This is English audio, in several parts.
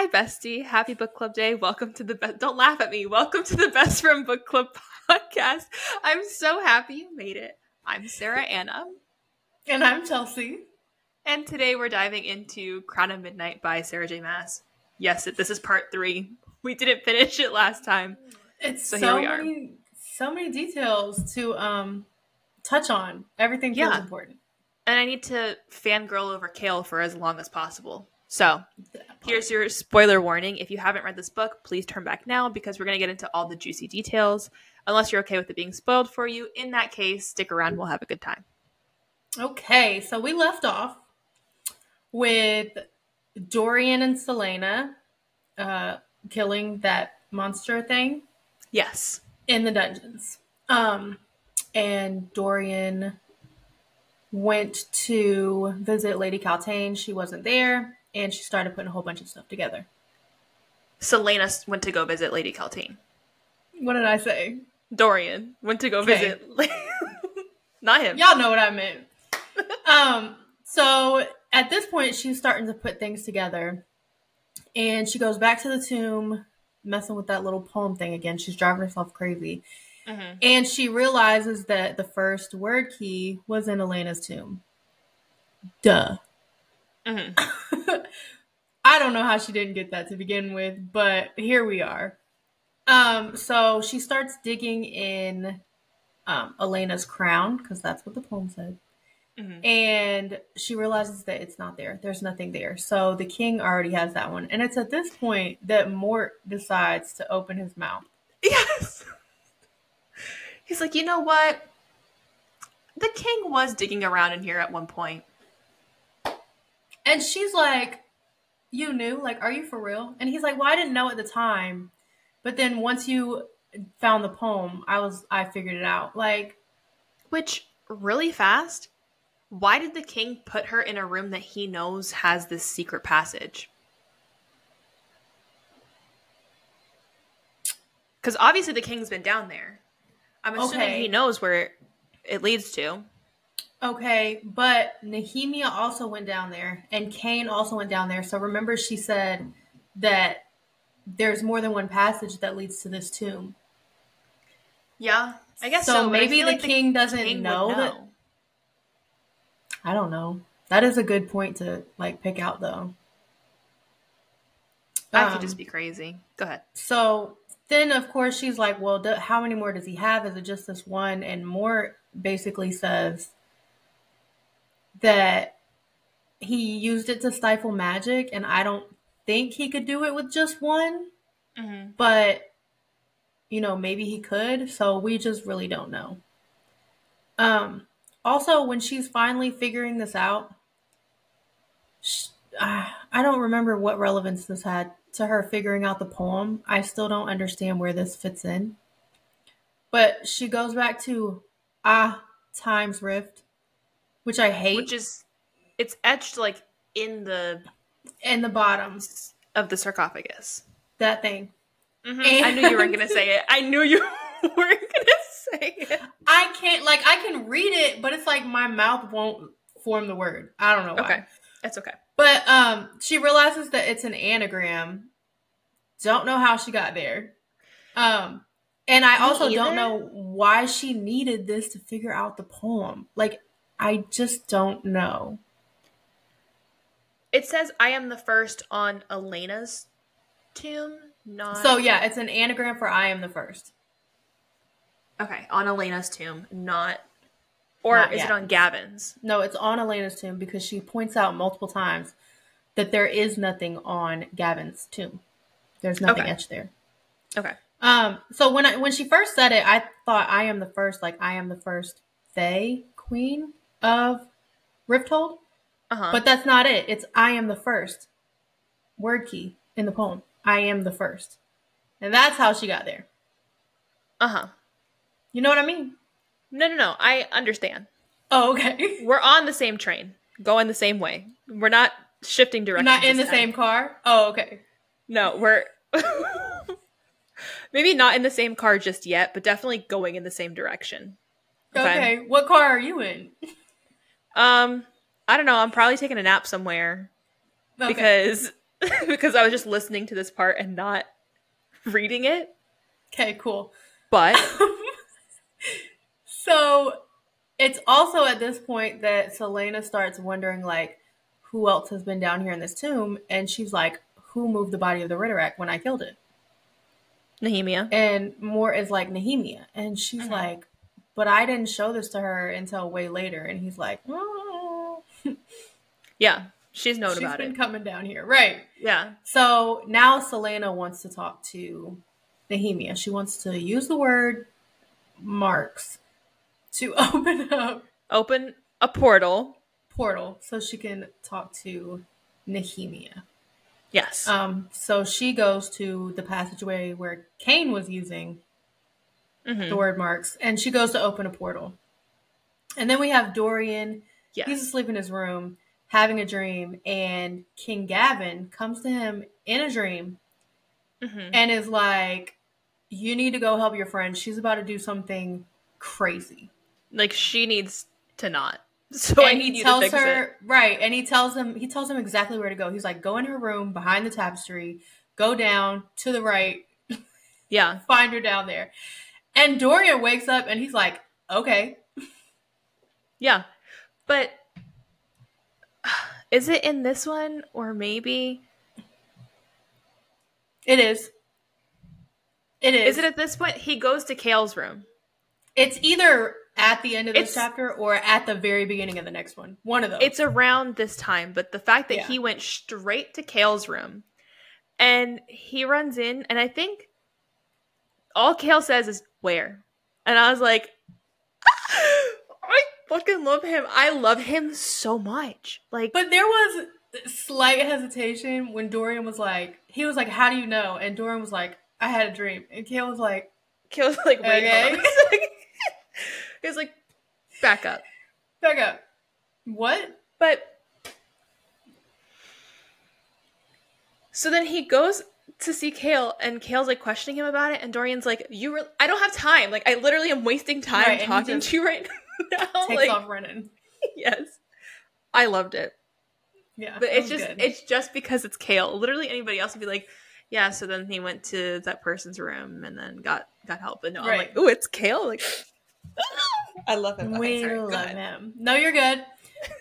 Hi, bestie. Happy book club day. Welcome to the best. Don't laugh at me. Welcome to the Best Friend Book Club podcast. I'm so happy you made it. I'm Sara Ana. And I'm Chellsea. And today we're diving into Crown of Midnight by Sarah J. Maas. Yes, this is part three. We didn't finish it last time. It's so, so many, so many details to um touch on. Everything feels yeah. important. And I need to fangirl over Chaol for as long as possible. So, here's your spoiler warning. If you haven't read this book, please turn back now because we're going to get into all the juicy details. Unless you're okay with it being spoiled for you, in that case, stick around. We'll have a good time. Okay, so we left off with Dorian and Celaena uh, killing that monster thing. Yes. In the dungeons. Um, and Dorian went to visit Lady Kaltain. She wasn't there and she started putting a whole bunch of stuff together. Celaena went to go visit Lady Kaltain. What did I say? Dorian went to go okay. visit. Not him. Y'all know what I meant. um. So at this point, she's starting to put things together, and she goes back to the tomb, messing with that little poem thing again. She's driving herself crazy, mm-hmm. and she realizes that the first word key was in Elena's tomb. Duh. Mm-hmm. I don't know how she didn't get that to begin with, but here we are. Um, so she starts digging in um, Elena's crown because that's what the poem said. Mm-hmm. And she realizes that it's not there. There's nothing there. So the king already has that one. And it's at this point that Mort decides to open his mouth. Yes. He's like, you know what? The king was digging around in here at one point. And she's like, You knew? Like, are you for real? And he's like, Well, I didn't know at the time. But then once you found the poem, I was I figured it out. Like Which really fast? Why did the king put her in a room that he knows has this secret passage? Because obviously the king's been down there. I'm assuming okay. he knows where it leads to. Okay, but Nehemia also went down there, and Cain also went down there. So remember, she said that there's more than one passage that leads to this tomb. Yeah, I guess so. so maybe the like king the doesn't king know, know that. I don't know. That is a good point to like pick out, though. I um, could just be crazy. Go ahead. So then, of course, she's like, "Well, do, how many more does he have? Is it just this one?" And more basically says that he used it to stifle magic, and I don't think he could do it with just one. Mm-hmm. But you know, maybe he could. So we just really don't know. Um. Also, when she's finally figuring this out, she, uh, I don't remember what relevance this had to her figuring out the poem. I still don't understand where this fits in. But she goes back to ah times rift which I hate. Which is, it's etched like in the in the bottoms of the sarcophagus. That thing. Mm-hmm. I knew you weren't gonna say it. I knew you weren't gonna say it. I can't like I can read it, but it's like my mouth won't form the word. I don't know why. Okay, it's okay. But um, she realizes that it's an anagram. Don't know how she got there. Um, and I Me also either. don't know why she needed this to figure out the poem. Like I just don't know. It says I am the first on Elena's tomb, not So yeah, it's an anagram for I am the first. Okay, on Elena's tomb, not or not is yet. it on Gavin's? No, it's on Elena's tomb because she points out multiple times that there is nothing on Gavin's tomb. There's nothing okay. etched there. Okay. Um. So when I when she first said it, I thought I am the first, like I am the first Fae queen of Rifthold. Uh-huh. But that's not it. It's I am the first word key in the poem. I am the first. And that's how she got there. Uh huh. You know what I mean? No, no, no. I understand. Oh, okay. We're on the same train, going the same way. We're not shifting directions. Not in the time. same car? Oh, okay. No, we're maybe not in the same car just yet, but definitely going in the same direction. Okay. okay. What car are you in? Um, I don't know. I'm probably taking a nap somewhere okay. because because I was just listening to this part and not reading it. Okay, cool. But so it's also at this point that Celaena starts wondering like who else has been down here in this tomb and she's like who moved the body of the Ridderak when I killed it? Nehemia. And Mort is like Nehemia and she's Mhm. like but I didn't show this to her until way later and he's like oh. Yeah, she's known she's about been it. coming down here. Right. Yeah. So now Celaena wants to talk to Nehemia. She wants to use the word marks to open up Open a portal. portal so she can talk to Nehemia. Yes. Um, so she goes to the passageway where Cain was using Mhm. the Wyrdmarks, and she goes to open a portal. And then we have Dorian. Yes. He's asleep in his room, having a dream, and King Gavin comes to him in a dream Mhm. and is like, "You need to go help your friend. She's about to do something crazy." Like she needs to not. So I and need he you tells to fix her it. right, and he tells him he tells him exactly where to go. He's like, "Go in her room behind the tapestry. Go down to the right. Yeah. Find her down there." And Dorian wakes up and he's like, "Okay." Yeah. But is it in this one or maybe It is. It is. is it at this point he goes to Chaol's room? It's either at the end of this It's- chapter or at the very beginning of the next one. One of those. It's around this time, but the fact that Yeah. he went straight to Chaol's room and he runs in and I think all Chaol says is where. And I was like I fucking love him. I love him so much. Like But there was slight hesitation when Dorian was like, he was like, "How do you know?" And Dorian was like, "I had a dream." And Chaol was like, Chaol's like wait Okay. on. He's like back up. "Back up." What? But so then he goes to see Chaol, and Chaol's like questioning him about it, and Dorian's like, "You, re- I don't have time. Like, I literally am wasting time Right, talking to you right now." Takes like, off running. yes, I loved it, Yeah, but it's just, good. it's just because it's Chaol. Literally, anybody else would be like, "Yeah." So then he went to that person's room and then got got help. But no, I'm like, "Ooh, it's Chaol!" Like, I love him. Okay, we sorry, love him. No, you're good.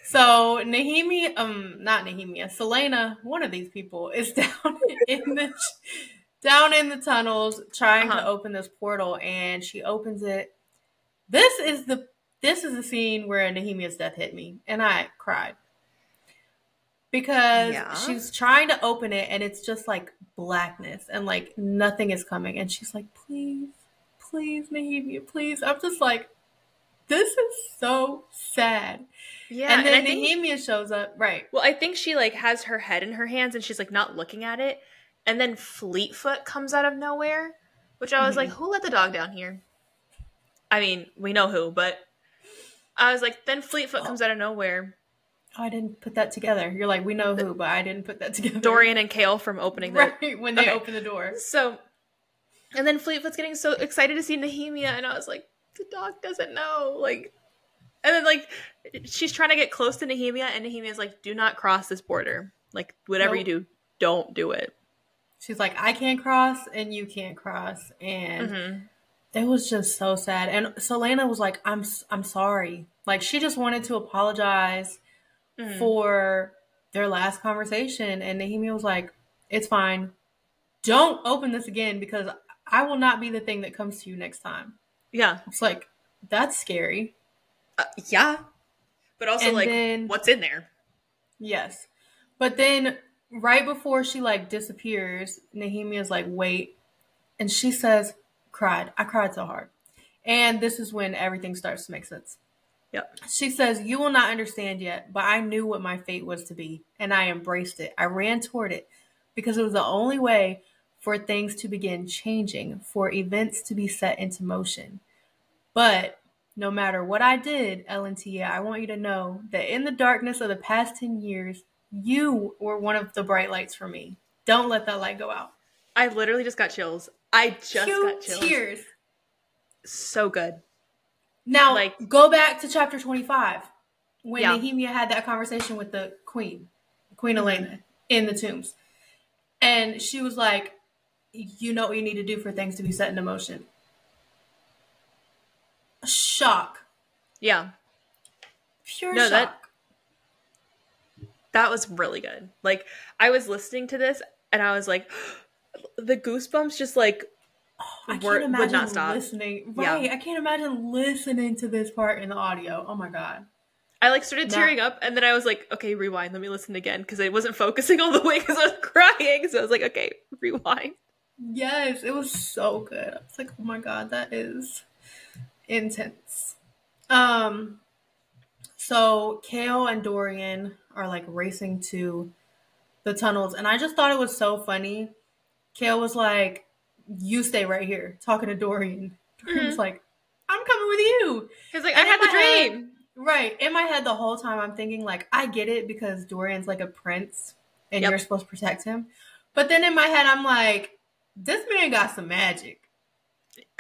So Nahemi, um, not Nehemia, Celaena, one of these people is down in the down in the tunnels trying to Uh-huh. open this portal, and she opens it. This is the this is the scene where Nehemia's death hit me, and I cried because Yeah. she's trying to open it, and it's just like blackness, and like nothing is coming, and she's like, "Please, please, Nehemia, please." I'm just like, this is so sad. Yeah, and then think- Nehemia shows up, right? Well, I think she like has her head in her hands and she's like not looking at it. And then Fleetfoot comes out of nowhere, which I was Mhm. like, who let the dog down here? I mean, we know who, but I was like, then Fleetfoot comes out of nowhere. Oh, I didn't put that together. You're like, we know who, but I didn't put that together. Dorian and Chaol from opening the right when they Okay. open the door. So, and then Fleetfoot's getting so excited to see Nehemia, and I was like, the dog doesn't know. Like, and then like she's trying to get close to Nehemia, and Nehemia's like, do not cross this border. Like, whatever you do, don't do it. She's like, I can't cross and you can't cross, and Mhm. it was just so sad. And Celaena was like, I'm I'm sorry. Like she just wanted to apologize Mhm. for their last conversation, and Nehemia was like, it's fine. Don't open this again because I will not be the thing that comes to you next time. Yeah. It's like that's scary. Uh, yeah. But also, And like, then- what's in there? Yes. But then right before she like disappears, Nehemia's like, wait. And she says, cried. I cried so hard. And this is when everything starts to make sense. Yep. She says, You will not understand yet, but I knew what my fate was to be, and I embraced it. I ran toward it because it was the only way for things to begin changing, for events to be set into motion. But no matter what I did, Elentiya, I want you to know that in the darkness of the past 10 years, you were one of the bright lights for me. Don't let that light go out. I literally just got chills. I just got chills. tears. So good. Now, Like- go back to chapter 25 when Yeah. Nehemia had that conversation with the queen, Queen mm-hmm. Elena, in the tombs. And she was like, You know what you need to do for things to be set into motion. Shock. Yeah. Pure No, shock. that- That was really good. Like I was listening to this and I was like the goosebumps just like oh, I were- can't would imagine not stop. listening. Yeah. Right. I can't imagine listening to this part in the audio. Oh my god. I like started No. tearing up and then I was like, okay, rewind, let me listen again because I wasn't focusing all the way because I was crying. So I was like, okay, rewind. Yes, it was so good. I was like, oh my god, that is intense. Um so Chaol and Dorian are like racing to the tunnels, and I just thought it was so funny. Chaol was like, You stay right here, talking to Dorian. Dorian's like, I'm coming with you. He's like, And I had the my head- dream. Right. In my head the whole time I'm thinking like I get it because Dorian's like a prince and Yep. you're supposed to protect him. But then in my head I'm like, this man got some magic.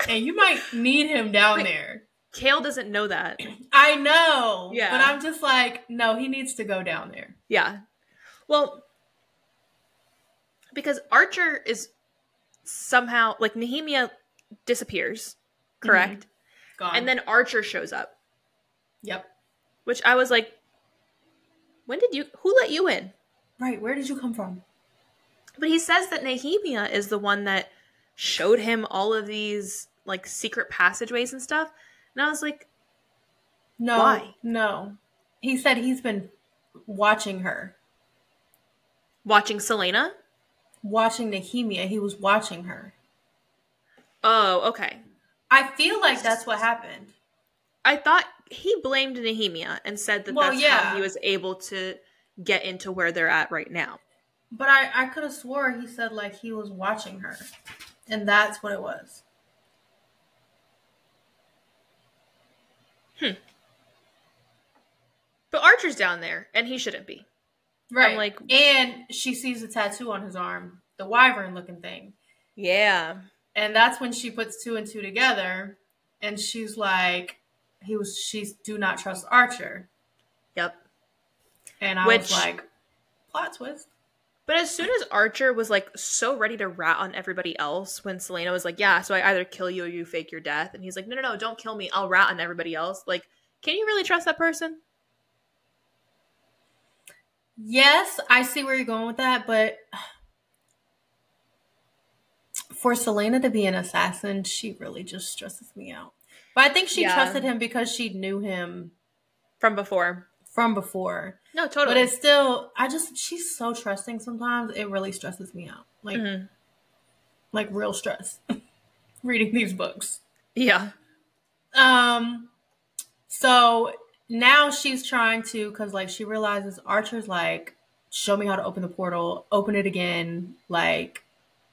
And you might need him down Wait. there. Chaol doesn't know that. I know. Yeah. But I'm just like, no, he needs to go down there. Yeah. Well, because Archer is somehow like Nehemia disappears, mm-hmm. correct? Gone. And then Archer shows up, Yep. which I was like, when did you, who let you in? Right. Where did you come from? But he says that Nehemia is the one that showed him all of these like secret passageways and stuff. And I was like, No. Why? No. He said he's been watching her. watching Celaena? Watching Nehemia. He was watching her. Oh, okay. I feel like that's what happened. I thought he blamed Nehemia and said that Well, that's yeah. how he was able to get into where they're at right now. But I, I could have swore he said like he was watching her. And that's what it was. Hmm. But Archer's down there, and he shouldn't be. Right. I'm like- and she sees a tattoo on his arm, the wyvern looking thing. Yeah. And that's when she puts two and two together and she's like he was she's do not trust Archer. Yep. And I Which- was like, plot twist. But as soon as Archer was like so ready to rat on everybody else, when Celaena was like, "Yeah, so I either kill you or you fake your death," and he's like, "No, no, no, don't kill me. I'll rat on everybody else." Like, can you really trust that person? Yes, I see where you're going with that, but for Celaena to be an assassin, she really just stresses me out. But I think she Yeah. trusted him because she knew him From before. from before. No, totally. But it's still, I just, she's so trusting sometimes. It really stresses me out. Like, Mhm. like real stress reading these books. Yeah. Um, so now she's trying to, cause like she realizes Archer's like, show me how to open the portal, open it again. Like,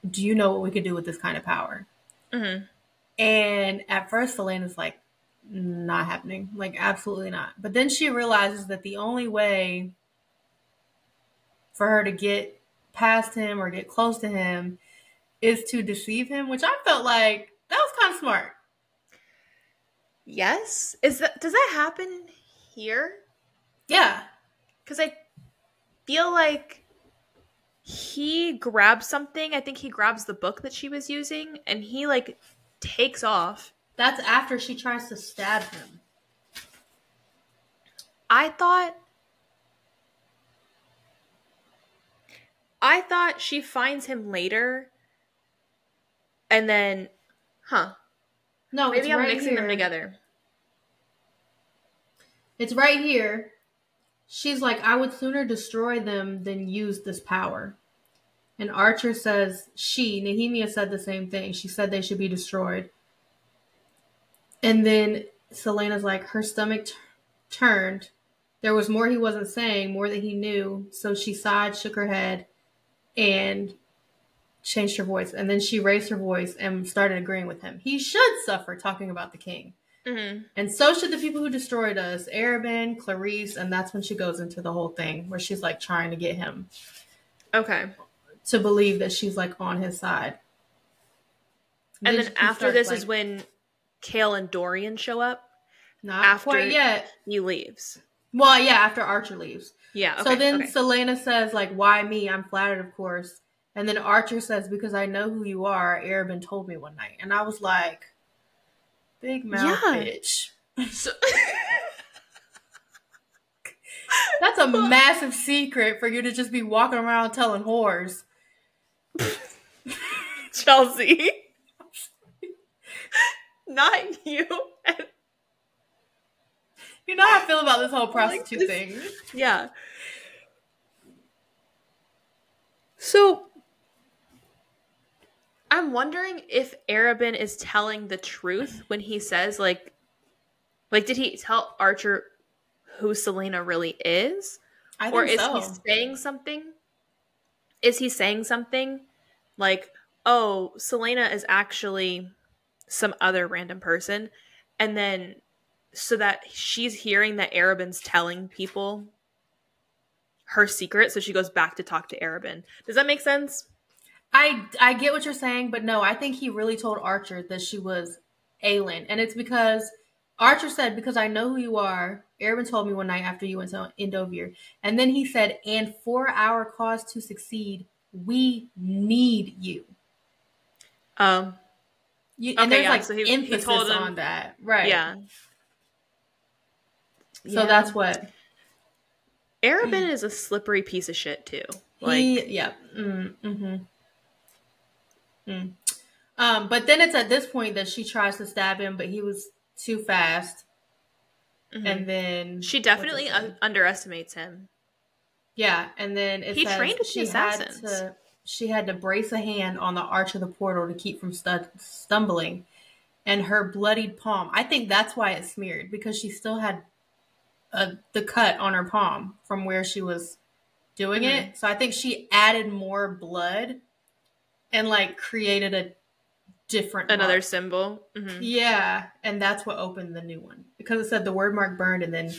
do you know what we could do with this kind of power? Mm-hmm. And at first, Celaena's like, not happening. Like, absolutely not. But then she realizes that the only way for her to get past him or get close to him is to deceive him, which I felt like that was kind of smart. Yes. Is that does that happen here? Yeah. Because I feel like he grabs something. I think he grabs the book that she was using, and he like takes off. That's after she tries to stab him. I thought I thought she finds him later and then huh. No, Maybe it's I'm right mixing here. them together. It's right here. She's like, I would sooner destroy them than use this power. And Archer says, she, Nehemia said the same thing. She said they should be destroyed. And then Celaena's like, her stomach t- turned. There was more he wasn't saying, more that he knew. So she sighed, shook her head, and changed her voice. And then she raised her voice and started agreeing with him. He should suffer talking about the king. hmm And so should the people who destroyed us, Arobynn, Clarisse, and that's when she goes into the whole thing where she's like trying to get him Okay. to believe that she's like on his side. And then she after this like, is when Chaol and Dorian show up. not after- quite yet. He leaves. Well, yeah, after Archer leaves. Yeah. Okay, so then okay. Celaena says like, "Why me? I'm flattered, of course." And then Archer says, Because I know who you are, Arobynn told me one night. And I was like, Big mouth Yeah. bitch. So- That's a massive secret for you to just be walking around telling whores. Chellsea. Not you. You know how I feel about this whole Like prostitute this- thing. yeah. So I'm wondering if Arobynn is telling the truth when he says like like did he tell Archer who Celaena really is? Or is so. he saying something? Is he saying something like, "Oh, Celaena is actually some other random person," and then so that she's hearing that Arobynn's telling people her secret, so she goes back to talk to Arobynn. Does that make sense? I I get what you're saying, but no, I think he really told Archer that she was Aelin, and it's because Archer said, "Because I know who you are." Arobynn told me one night after you went to Endovier, and then he said, "And for our cause to succeed, we need you." Um, you Okay, and there's yeah, like so he- he emphasis told him- on that, right? yeah. So that's what Arobynn is a slippery piece of shit too. Like, he. Yeah. Mm, mm-hmm. Mm. Um, but then it's at this point that she tries to stab him, but he was too fast, mhm. and then she definitely un- underestimates him. Yeah, and then He trained with the assassins. to she had to brace a hand on the arch of the portal to keep from stu- stumbling, and her bloodied palm. I think that's why it smeared because she still had uh, the cut on her palm from where she was doing Mm-hmm. it. So I think she added more blood and like created a different Another mark. symbol. hmm Yeah, and that's what opened the new one because it said the Wyrdmark burned and then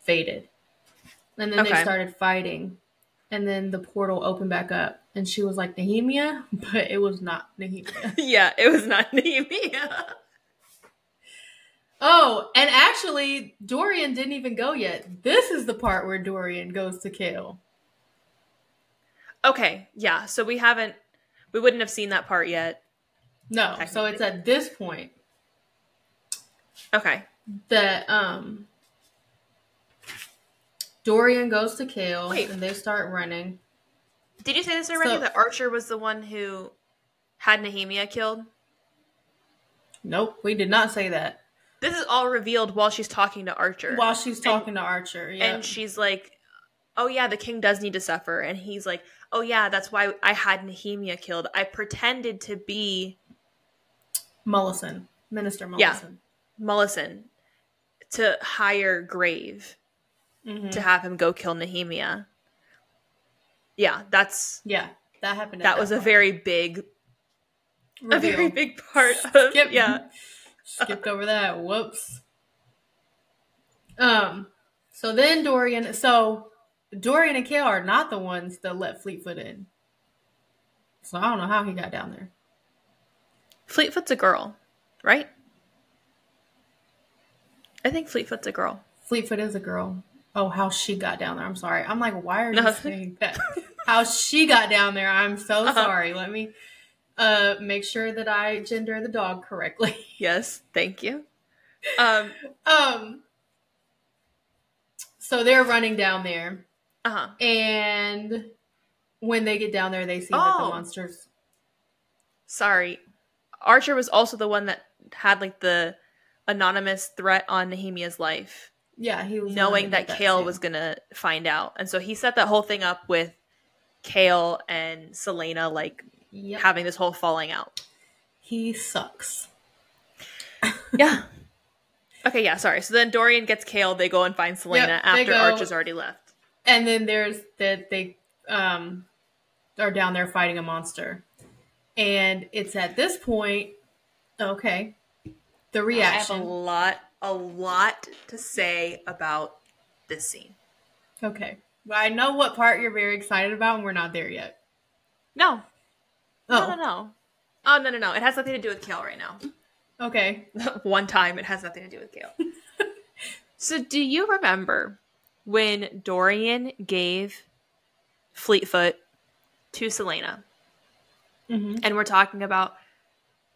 faded. And then they started fighting, and then the portal opened back up, and she was like Nehemia, but it was not Nehemia. Yeah, it was not Nehemia. oh, and actually, Dorian didn't even go yet. This is the part where Dorian goes to kill. Okay, yeah. So we haven't, we wouldn't have seen that part yet. No, so it's at this point Okay. that um Dorian goes to Chaol, Wait. and they start running. Did you say this already? So- that Archer was the one who had Nehemia killed. Nope, we did not say that. This is all revealed while she's talking to Archer, While she's talking to Archer, yeah. and she's like, "Oh yeah, the king does need to suffer," and he's like, "Oh yeah, that's why I had Nehemia killed. I pretended to be Mullison, Minister Yeah. Mullison. Mullison to hire Grave Mhm. to have him go kill Nehemia." Yeah, that's Yeah, that happened. at that was a very big, a very big part of Skip. yeah. Skipped over that. Whoops. Um. So then Dorian. So Dorian and Chaol are not the ones that let Fleetfoot in. So I don't know how he got down there. Fleetfoot's a girl, right? I think Fleetfoot's a girl. Fleetfoot is a girl. Oh, how she got down there. I'm sorry. I'm like, why are you No. saying that? how she got down there. I'm so Uh-huh. sorry. Let me uh make sure that I gender the dog correctly. Yes, thank you. Um, Um. So they're running down there, uh huh. and when they get down there, they see that the Oh. monsters. Sorry, Archer was also the one that had like the anonymous threat on Nehemia's life, Yeah, he was knowing that did Chaol too. was gonna find out, and so he set that whole thing up with Chaol and Celaena like Yep. having this whole falling out. he sucks. Yeah. okay, yeah. Sorry. So then Dorian gets Chaol. They go and find Celaena Yep, after go. Archer's already left. And then there's that they um are down there fighting a monster, and it's at this point. Okay, the I have a lot, a lot to say about this scene. Okay, well, I know what part you're very excited about, and we're not there yet. No, Oh, no, no, no. Oh no, no, no! It has nothing to do with Chaol right now. okay. One time, it has nothing to do with Chaol. so, do you remember when Dorian gave Fleetfoot to Celaena? Mm-hmm. and we're talking about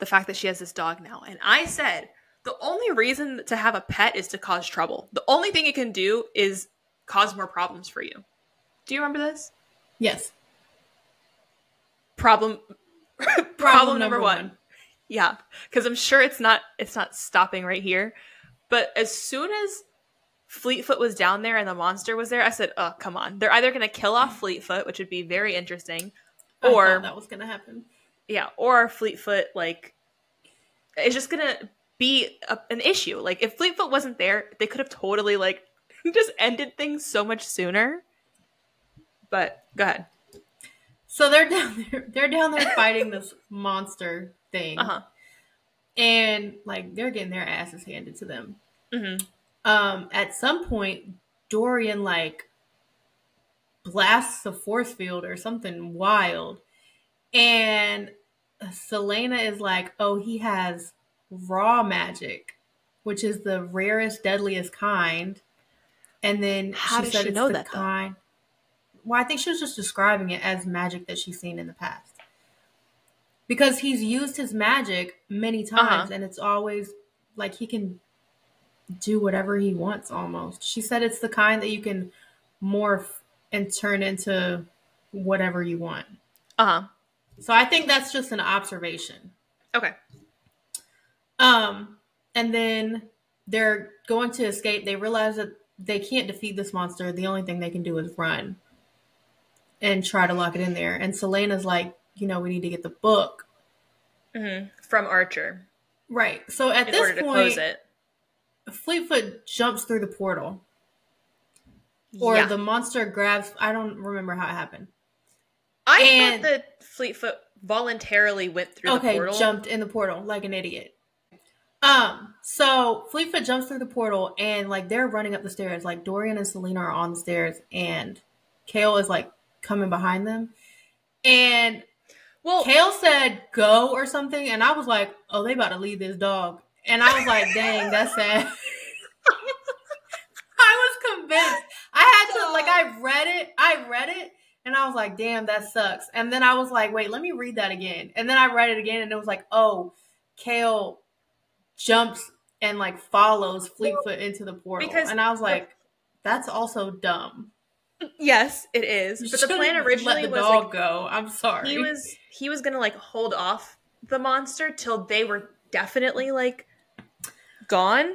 the fact that she has this dog now. And I said the only reason to have a pet is to cause trouble. The only thing it can do is cause more problems for you. Do you remember this? Yes. Problem problem, number, number one. one. Yeah, cuz I'm sure it's not it's not stopping right here. But as soon as Fleetfoot was down there and the monster was there, I said, "Oh, come on. They're either going to kill off Fleetfoot, which would be very interesting, or that was gonna happen. yeah, or Fleetfoot like it's just gonna be a, an issue. Like if Fleetfoot wasn't there, they could have totally like just ended things so much sooner. But go ahead. So they're down there. They're down there fighting this monster thing, Uh huh. and like they're getting their asses handed to them. hmm Um, at some point, Dorian like blasts a force field or something wild, and Celaena is like, "Oh, he has raw magic, which is the rarest, deadliest kind." And then How she does said she know that, kind. Well, I think she was just describing it as magic that she's seen in the past. Because he's used his magic many Uh-huh. times, and it's always like he can do whatever he wants almost. She said it's the kind that you can morph and turn into whatever you want. Uh huh. So I think that's just an observation. Okay. Um, and then they're going to escape. They realize that they can't defeat this monster. The only thing they can do is run and try to lock it in there. And Celaena's like, you know, we need to get the book. hmm From Archer Right. So at in this order to point, close it. Fleetfoot jumps through the portal. Or yeah. the monster grabs I don't remember how it happened. I and- thought that Fleetfoot voluntarily went through the okay, portal. jumped in the portal like an idiot. Um, so Fleetfoot jumps through the portal and like they're running up the stairs. Like Dorian and Celaena are on the stairs and Chaol is like coming behind them. And Well, Chaol said go or something, and I was like, Oh, they about to leave this dog. And I was like, dang, that's sad. I was convinced. I had to like I read it, I read it, and I was like, damn, that sucks. And then I was like, wait, let me read that again. And then I read it again and it was like, oh, Chaol jumps and like follows Fleetfoot into the portal. Because and I was like, that's also dumb. yes, it is. You But the plan originally let the was dog like, go. I'm sorry. he was he was gonna like hold off the monster till they were definitely like gone.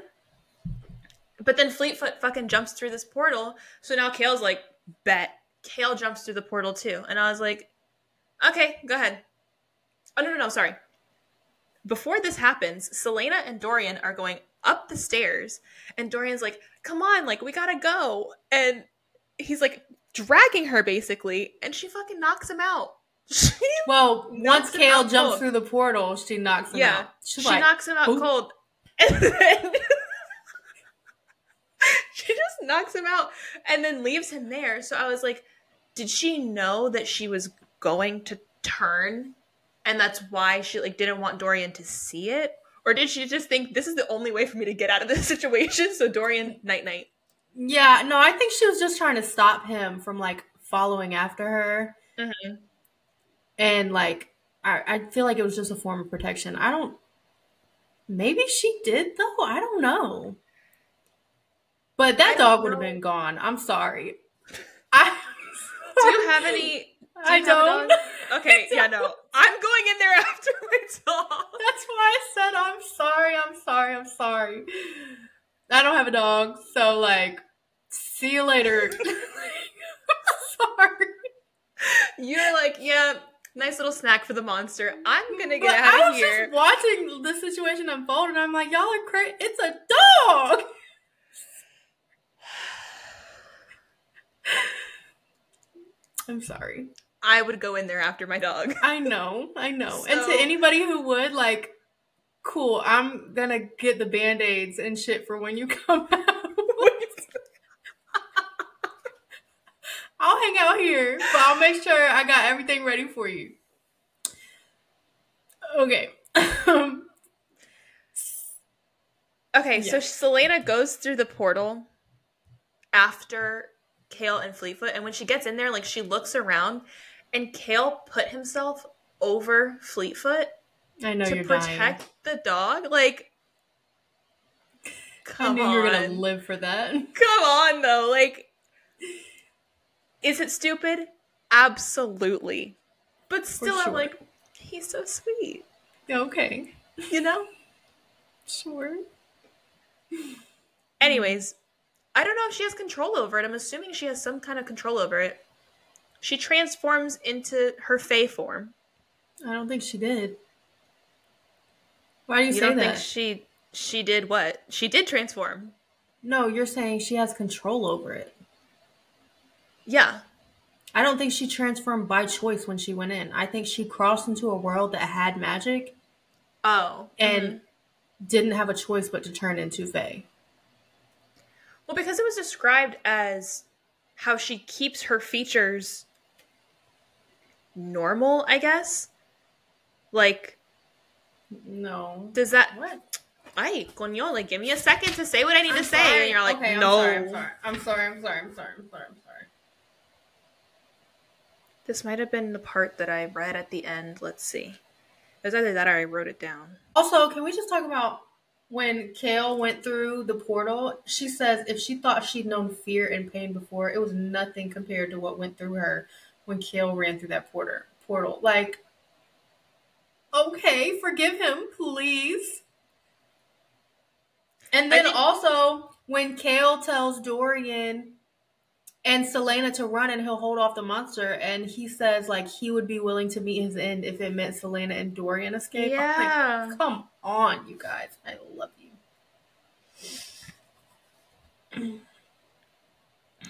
But then Fleetfoot fucking jumps through this portal, so now Chaol's like, bet. Chaol jumps through the portal too. And I was like, okay, go ahead. Oh no no no, sorry. Before this happens, Celaena and Dorian are going up the stairs, and Dorian's like, come on, like we gotta go. And he's like dragging her basically, and she fucking knocks him out. She well, once Chaol jumps cold. through the portal, she knocks him Yeah, out. She's she like, knocks him out cold. And then she just knocks him out and then leaves him there. So I was like, did she know that she was going to turn? And that's why she like didn't want Dorian to see it? Or did she just think this is the only way for me to get out of this situation? So Dorian, night night. Yeah, no, I think she was just trying to stop him from like following after her. Mhm. And like, I, I feel like it was just a form of protection. I don't, maybe she did though. I don't know. But that dog would have been gone. I'm sorry. I, Do you have any? do I have don't. Okay, yeah, no. I'm going in there after my dog. That's why I said I'm sorry. I'm sorry. I'm sorry. I don't have a dog, so like, see you later. sorry. You're like, yeah, nice little snack for the monster. I'm gonna get But out I of was here. just watching the situation unfold, and I'm like, y'all are crazy. It's a dog. I'm sorry. I would go in there after my dog. I know, I know. and to anybody who would, like, cool, I'm gonna get the band aids and shit for when you come out. I'll hang out here, but I'll make sure I got everything ready for you. Okay. Okay, so Celaena goes through the portal after Chaol and Fleetfoot, and when she gets in there, like she looks around, and Chaol put himself over Fleetfoot I know to you're protect dying. the dog. Like, I come knew on, you were gonna live for that. come on, though. Like, is it stupid? Absolutely, but still, I'm like, he's so sweet. Okay, You know. sure. Anyways, I don't know if she has control over it. I'm assuming she has some kind of control over it. She transforms into her Fae form. I don't think she did. Why do you, You say don't that? think she she did what? She did transform. no, you're saying she has control over it. Yeah. I don't think she transformed by choice when she went in. I think she crossed into a world that had magic Oh. and mhm. didn't have a choice but to turn into Fae. well, because it was described as how she keeps her features normal, I guess. Like, No. does that? What? Ay, coño, like, give me a second to say what I need to I'm say, sorry. and you're like, Okay, I'm no. sorry, I'm sorry. I'm sorry. I'm sorry. I'm sorry. I'm sorry. I'm sorry. This might have been the part that I read at the end. Let's see. It was either that or I wrote it down. Also, can we just talk about when Chaol went through the portal? She says if she thought she'd known fear and pain before, it was nothing compared to what went through her when Chaol ran through that porter portal. Like, okay, forgive him, please. And then think- also when Chaol tells Dorian and Celaena to run and he'll hold off the monster, and he says like he would be willing to meet his end if it meant Celaena and Dorian escape. I'm like, Yeah. Come on, you guys. I love you.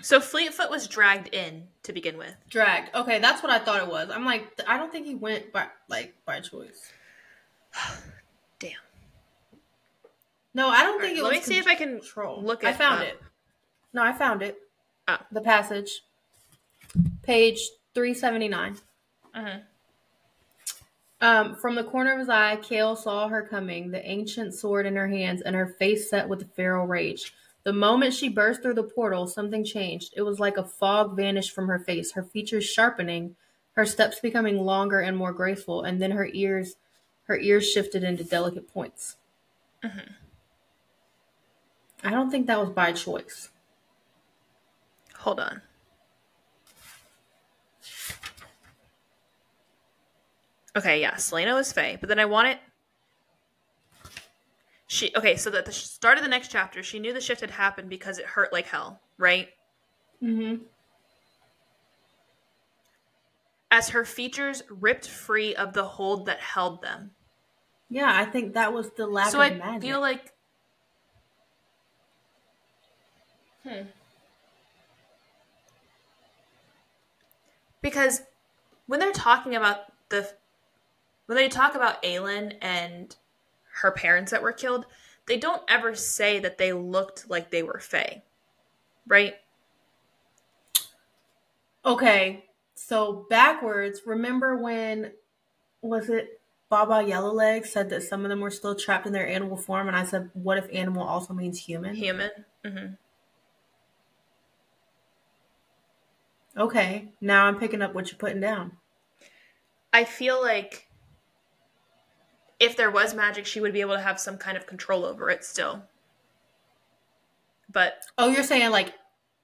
So Fleetfoot was dragged in to begin with. Dragged. Okay, that's what I thought it was. I'm like, I don't think he went by like by choice. Damn. No, I don't think it Let was. me see if I can control. look I it I found up. it. No, I found it. Oh. The passage, page three seventy nine. Mhm. Um, from the corner of his eye, Chaol saw her coming, the ancient sword in her hands, and her face set with feral rage. The moment she burst through the portal, something changed. It was like a fog vanished from her face, her features sharpening, her steps becoming longer and more graceful, and then her ears, her ears shifted into delicate points. Mm-hmm. I don't think that was by choice. Hold on. Okay, yeah, Celaena was Fae, but then I want it. She okay, so at the start of the next chapter, she knew the shift had happened because it hurt like hell, right? Mm-hmm. As her features ripped free of the hold that held them. Yeah, I think that was the lack so of I magic. feel like Hmm. Because when they're talking about the when they talk about Aelin and her parents that were killed, they don't ever say that they looked like they were Fae. Right? Okay, so backwards, remember when was it Baba Yellowleg said that some of them were still trapped in their animal form, and I said, "What if animal also means human?" Human. hmm Okay, now I'm picking up what you're putting down. I feel like if there was magic, she would be able to have some kind of control over it still. But Oh, you're saying like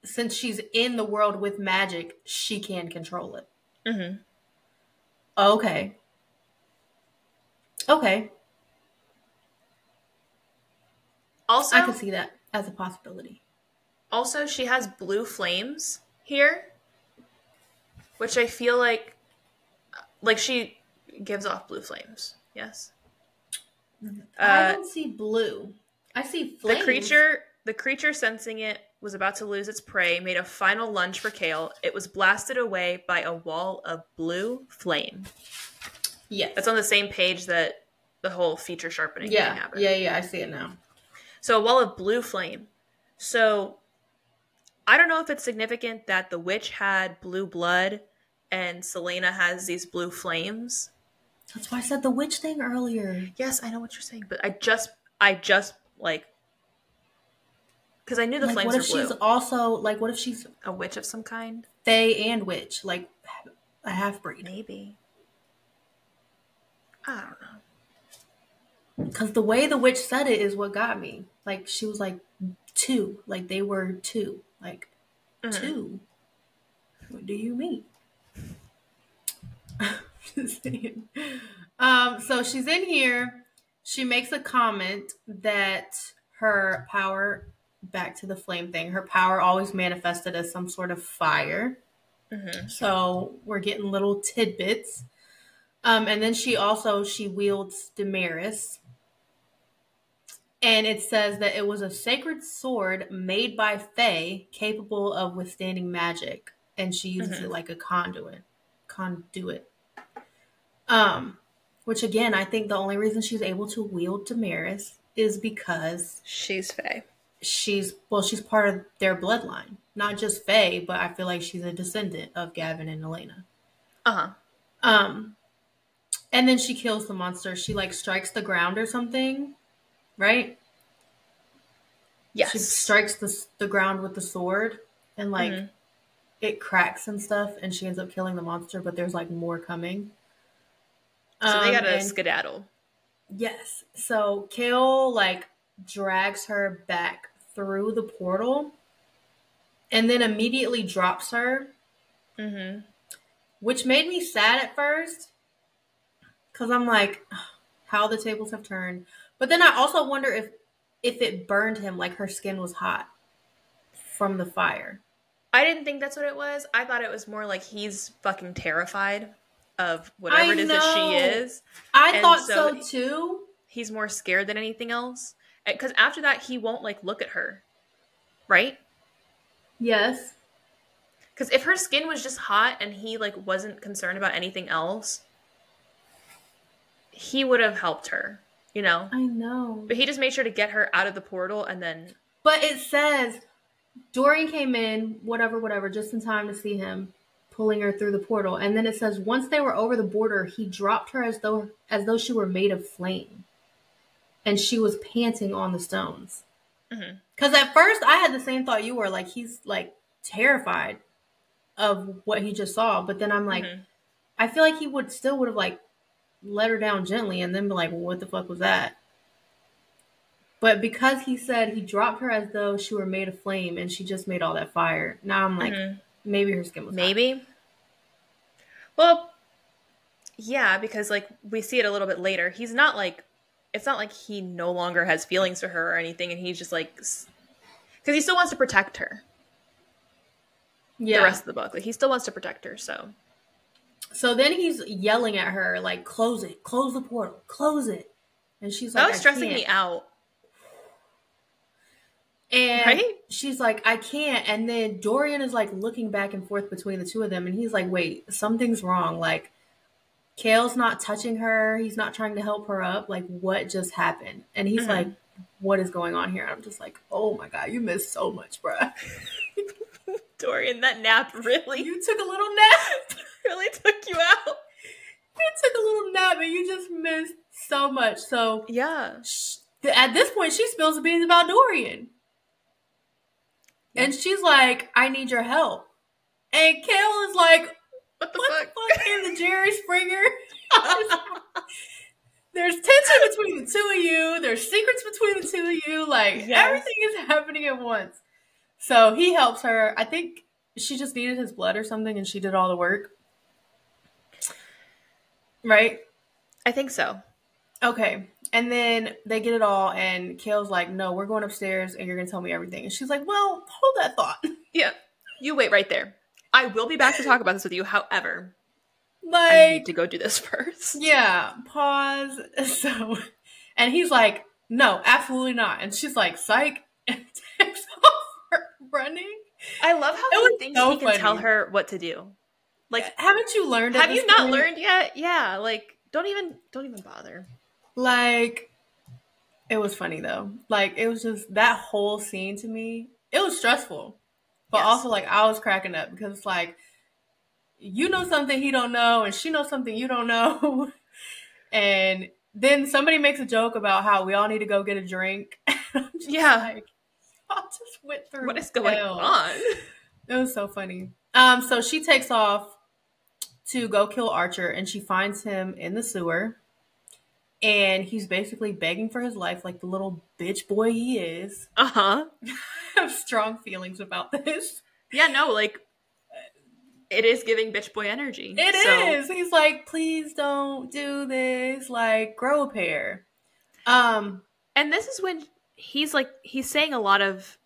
since she's in the world with magic, she can control it. mhm. Okay. Okay, also, I can see that as a possibility. also she has blue flames here, which I feel like, like she gives off blue flames. Yes. I Uh, don't see blue. I see flame the creature, the creature sensing it was about to lose its prey, made a final lunge for Chaol. It was blasted away by a wall of blue flame. Yes. That's on the same page that the whole feature sharpening thing happened. Yeah. Yeah. I see it now. So a wall of blue flame. So I don't know if it's significant that the witch had blue blood and Celaena has these blue flames. That's why I said the witch thing earlier. Yes, I know what you're saying, but I just I just like because I knew the like, flames what if blue. she's also like, what if she's a witch of some kind, Fae and witch, like a half breed? maybe. I don't know. Because the way the witch said it is what got me. Like she was like two, like they were two, like Mhm. two. What do you mean? Um, so she's in here. She makes a comment that her power, back to the flame thing, her power always manifested as some sort of fire. Mhm. So we're getting little tidbits. Um, and then she also she wields Damaris. And it says that it was a sacred sword made by Fae capable of withstanding magic. And she uses Mhm. it like a conduit. Conduit. Um, which again, I think the only reason she's able to wield Damaris is because She's Fae. she's well, she's part of their bloodline. Not just Fae, but I feel like she's a descendant of Gavin and Elena. Uh huh. Um, and then she kills the monster. She like strikes the ground or something, right? Yes. She strikes the the ground with the sword, and like Mhm. it cracks and stuff, and she ends up killing the monster. But there's like more coming. So they Um, got to skedaddle. Yes. So Chaol like drags her back through the portal, and then immediately drops her Mm-hmm. which made me sad at first because I'm like, how the tables have turned. But then I also wonder if if it burned him, like her skin was hot from the fire. I didn't think that's what it was. I thought it was more like he's fucking terrified of whatever I it is that she is. I And thought so- so, too. He's more scared than anything else. Eh, because after that, he won't like look at her, right? Yes. Because if her skin was just hot and he like wasn't concerned about anything else, he would have helped her, you know. I know. But he just made sure to get her out of the portal and then But it says Dorian came in, whatever, whatever, just in time to see him pulling her through the portal. And then it says once they were over the border, he dropped her as though as though she were made of flame. And she was panting on the stones. Mhm. Cause at first I had the same thought you were, like he's like terrified of what he just saw. But then I'm like, Mhm. I feel like he would still would have like let her down gently and then be like, what the fuck was that? But because he said he dropped her as though she were made of flame and she just made all that fire, now I'm like, Mhm. Maybe her skin was hot. maybe. Well, yeah, because like we see it a little bit later. He's not like it's not like he no longer has feelings for her or anything, and he's just like because he still wants to protect her. Yeah. The rest of the book, like he still wants to protect her. So So then he's yelling at her like, "Close it! Close the portal! Close it!" And she's like, that was "I stressing can't." me out. And Right? she's like, I can't. And then Dorian is like looking back and forth between the two of them. And he's like, wait, something's wrong. Like, Chaol's not touching her. He's not trying to help her up. Like, what just happened? And he's Mhm. like, what is going on here? I'm just like, oh my God, you missed so much, bruh. Dorian, that nap really, You took a little nap. really took you out. you took a little nap and you just missed so much. So Yeah. sh- at this point, she spills the beans about Dorian. And she's like, I need your help. And Chaol is like, What the what fuck? the fuck is the Jerry Springer? There's tension between the two of you. There's secrets between the two of you. Like Yes. everything is happening at once. So he helps her. I think she just needed his blood or something, and she did all the work. Right? I think so. Okay. And then they get it all, and Chaol's like, "No, we're going upstairs, and you're gonna tell me everything." And she's like, "Well, hold that thought." Yeah. You wait right there. I will be back to talk about this with you. However, I need to go do this first. Yeah, pause. So, and he's like, no, absolutely not. And she's like, psych, and takes off running. I love how It he thinks so he can tell her what to do. Like, haven't you learned? have you not point? learned yet? Yeah. Like, don't even, don't even bother. Like, it was funny though. Like, it was just that whole scene to me. It was stressful, but Yes. also like I was cracking up because it's like, you know something he don't know, and she knows something you don't know, and then somebody makes a joke about how we all need to go get a drink. I'm just Yeah. like, I just went through. What is going hell. on? It was so funny. Um, so she takes off to go kill Archer, and she finds him in the sewer. And he's basically begging for his life like the little bitch boy he is. Uh-huh. I have strong feelings about this. Yeah, no, like it is giving bitch boy energy. It so- is. He's like, please don't do this. Like, grow a pair. Um, And this is when he's like he's saying a lot of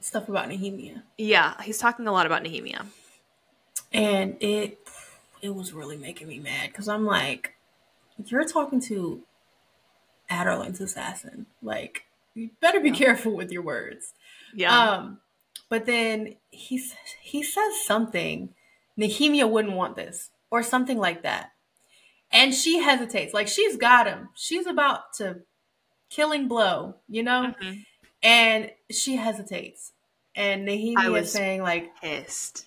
stuff about Nehemia. yeah, he's talking a lot about Nehemia. And it it was really making me mad because I'm like, you're talking to Adarlan's assassin. Like, you better be Yeah. careful with your words. Yeah. Um, but then he he says something. Nehemia wouldn't want this, or something like that, and she hesitates. Like she's got him. She's about to killing blow, you know, Mhm. and she hesitates. And Nehemia is saying like, Pissed.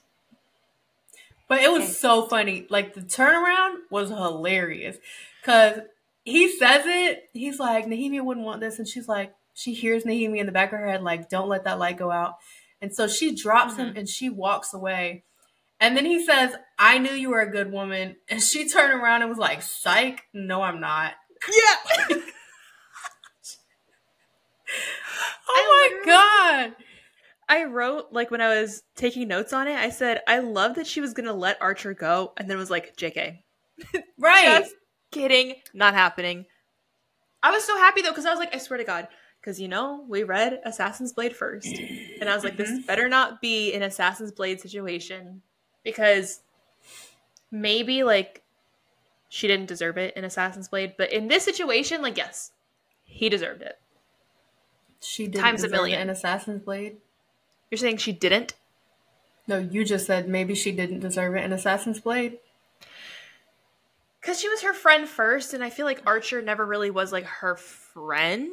but it was Okay. so funny. Like the turnaround was hilarious because he says it. He's like, Nehemia wouldn't want this, and she's like, she hears Nehemia in the back of her head, like, don't let that light go out. And so she drops him mm-hmm. and she walks away. And then he says, I knew you were a good woman. And she turned around and was like, Psych, no, I'm not. Yeah. Oh my God. I wrote like when I was taking notes on it, I said I love that she was gonna let Archer go, and then was like, "Jk, Right. just kidding, not happening." I was so happy though because I was like, I swear to God, because you know we read Assassin's Blade first, and I was like, this mm-hmm. better not be an Assassin's Blade situation because maybe like she didn't deserve it in Assassin's Blade, but in this situation, like yes, he deserved it. She didn't Times a deserve million. an assassin's blade. You're saying she didn't? No, you just said maybe she didn't deserve it in assassin's blade. Because she was her friend first, and I feel like Archer never really was like her friend.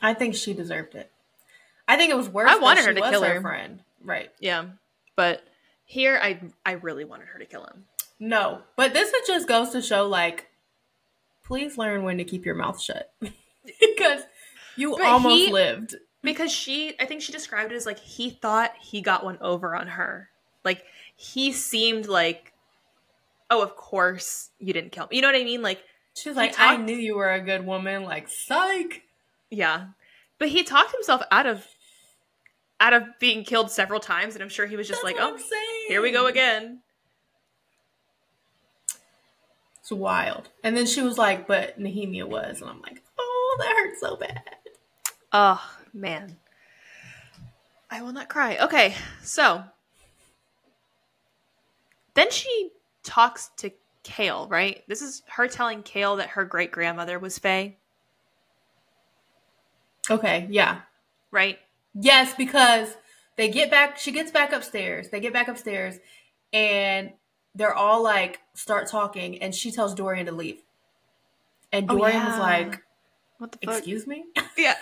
I think she deserved it. I think it was worse. I wanted she her to was kill her her. friend. Right. Yeah, but here I I really wanted her to kill him. No, but this is just goes to show like, please learn when to keep your mouth shut because you But almost he- lived. because she I think she described it as like he thought he got one over on her. Like he seemed like oh of course you didn't kill me. You know what I mean? Like She's he like, I knew you were a good woman. Like, psych. yeah. But he talked himself out of out of being killed several times and I'm sure he was just That's like, "Oh, here we go again." It's wild. And then she was like, but Nehemia was, and I'm like, oh, that hurts so bad. Oh, man. I will not cry. Okay, so then she talks to Chaol, right? This is her telling Chaol that her great grandmother was Fae, Okay, yeah. right? Yes, because they get back, she gets back upstairs. They get back upstairs, and they're all like, start talking, and she tells Dorian to leave. And Oh, Dorian was like, What the fuck? excuse me? Yeah.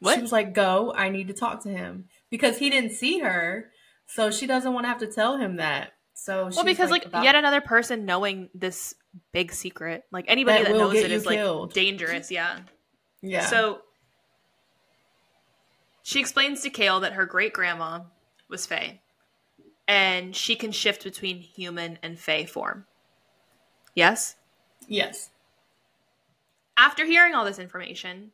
what? She was like, go, I need to talk to him. Because he didn't see her, so she doesn't want to have to tell him that. So well, because like, about- yet another person knowing this big secret, like anybody That that, knows it is is like dangerous. Yeah. yeah. So she explains to Chaol that her great grandma was Fae, and she can shift between human and Fae form. Yes? yes. After hearing all this information,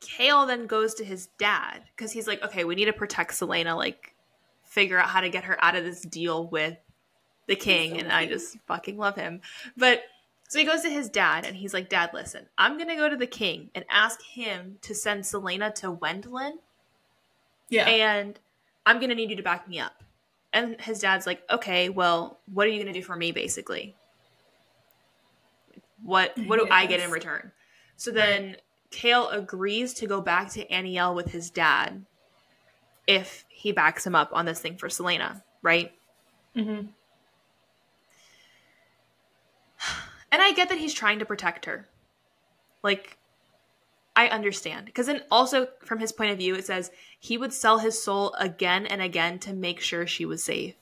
Chaol then goes to his dad because he's like, okay, we need to protect Celaena, like, figure out how to get her out of this deal with the king. so and I just fucking love him. But so he goes to his dad and he's like, Dad, listen, I'm going to go to the king and ask him to send Celaena to Wendlyn Yeah. and I'm gonna need you to back me up. And his dad's like, okay, well, what are you gonna do for me, basically? What what do I get in return? So then Chaol agrees to go back to Anielle with his dad if he backs him up on this thing for Celaena, right? hmm And I get that he's trying to protect her. Like, I understand. Because then also, from his point of view, it says he would sell his soul again and again to make sure she was safe.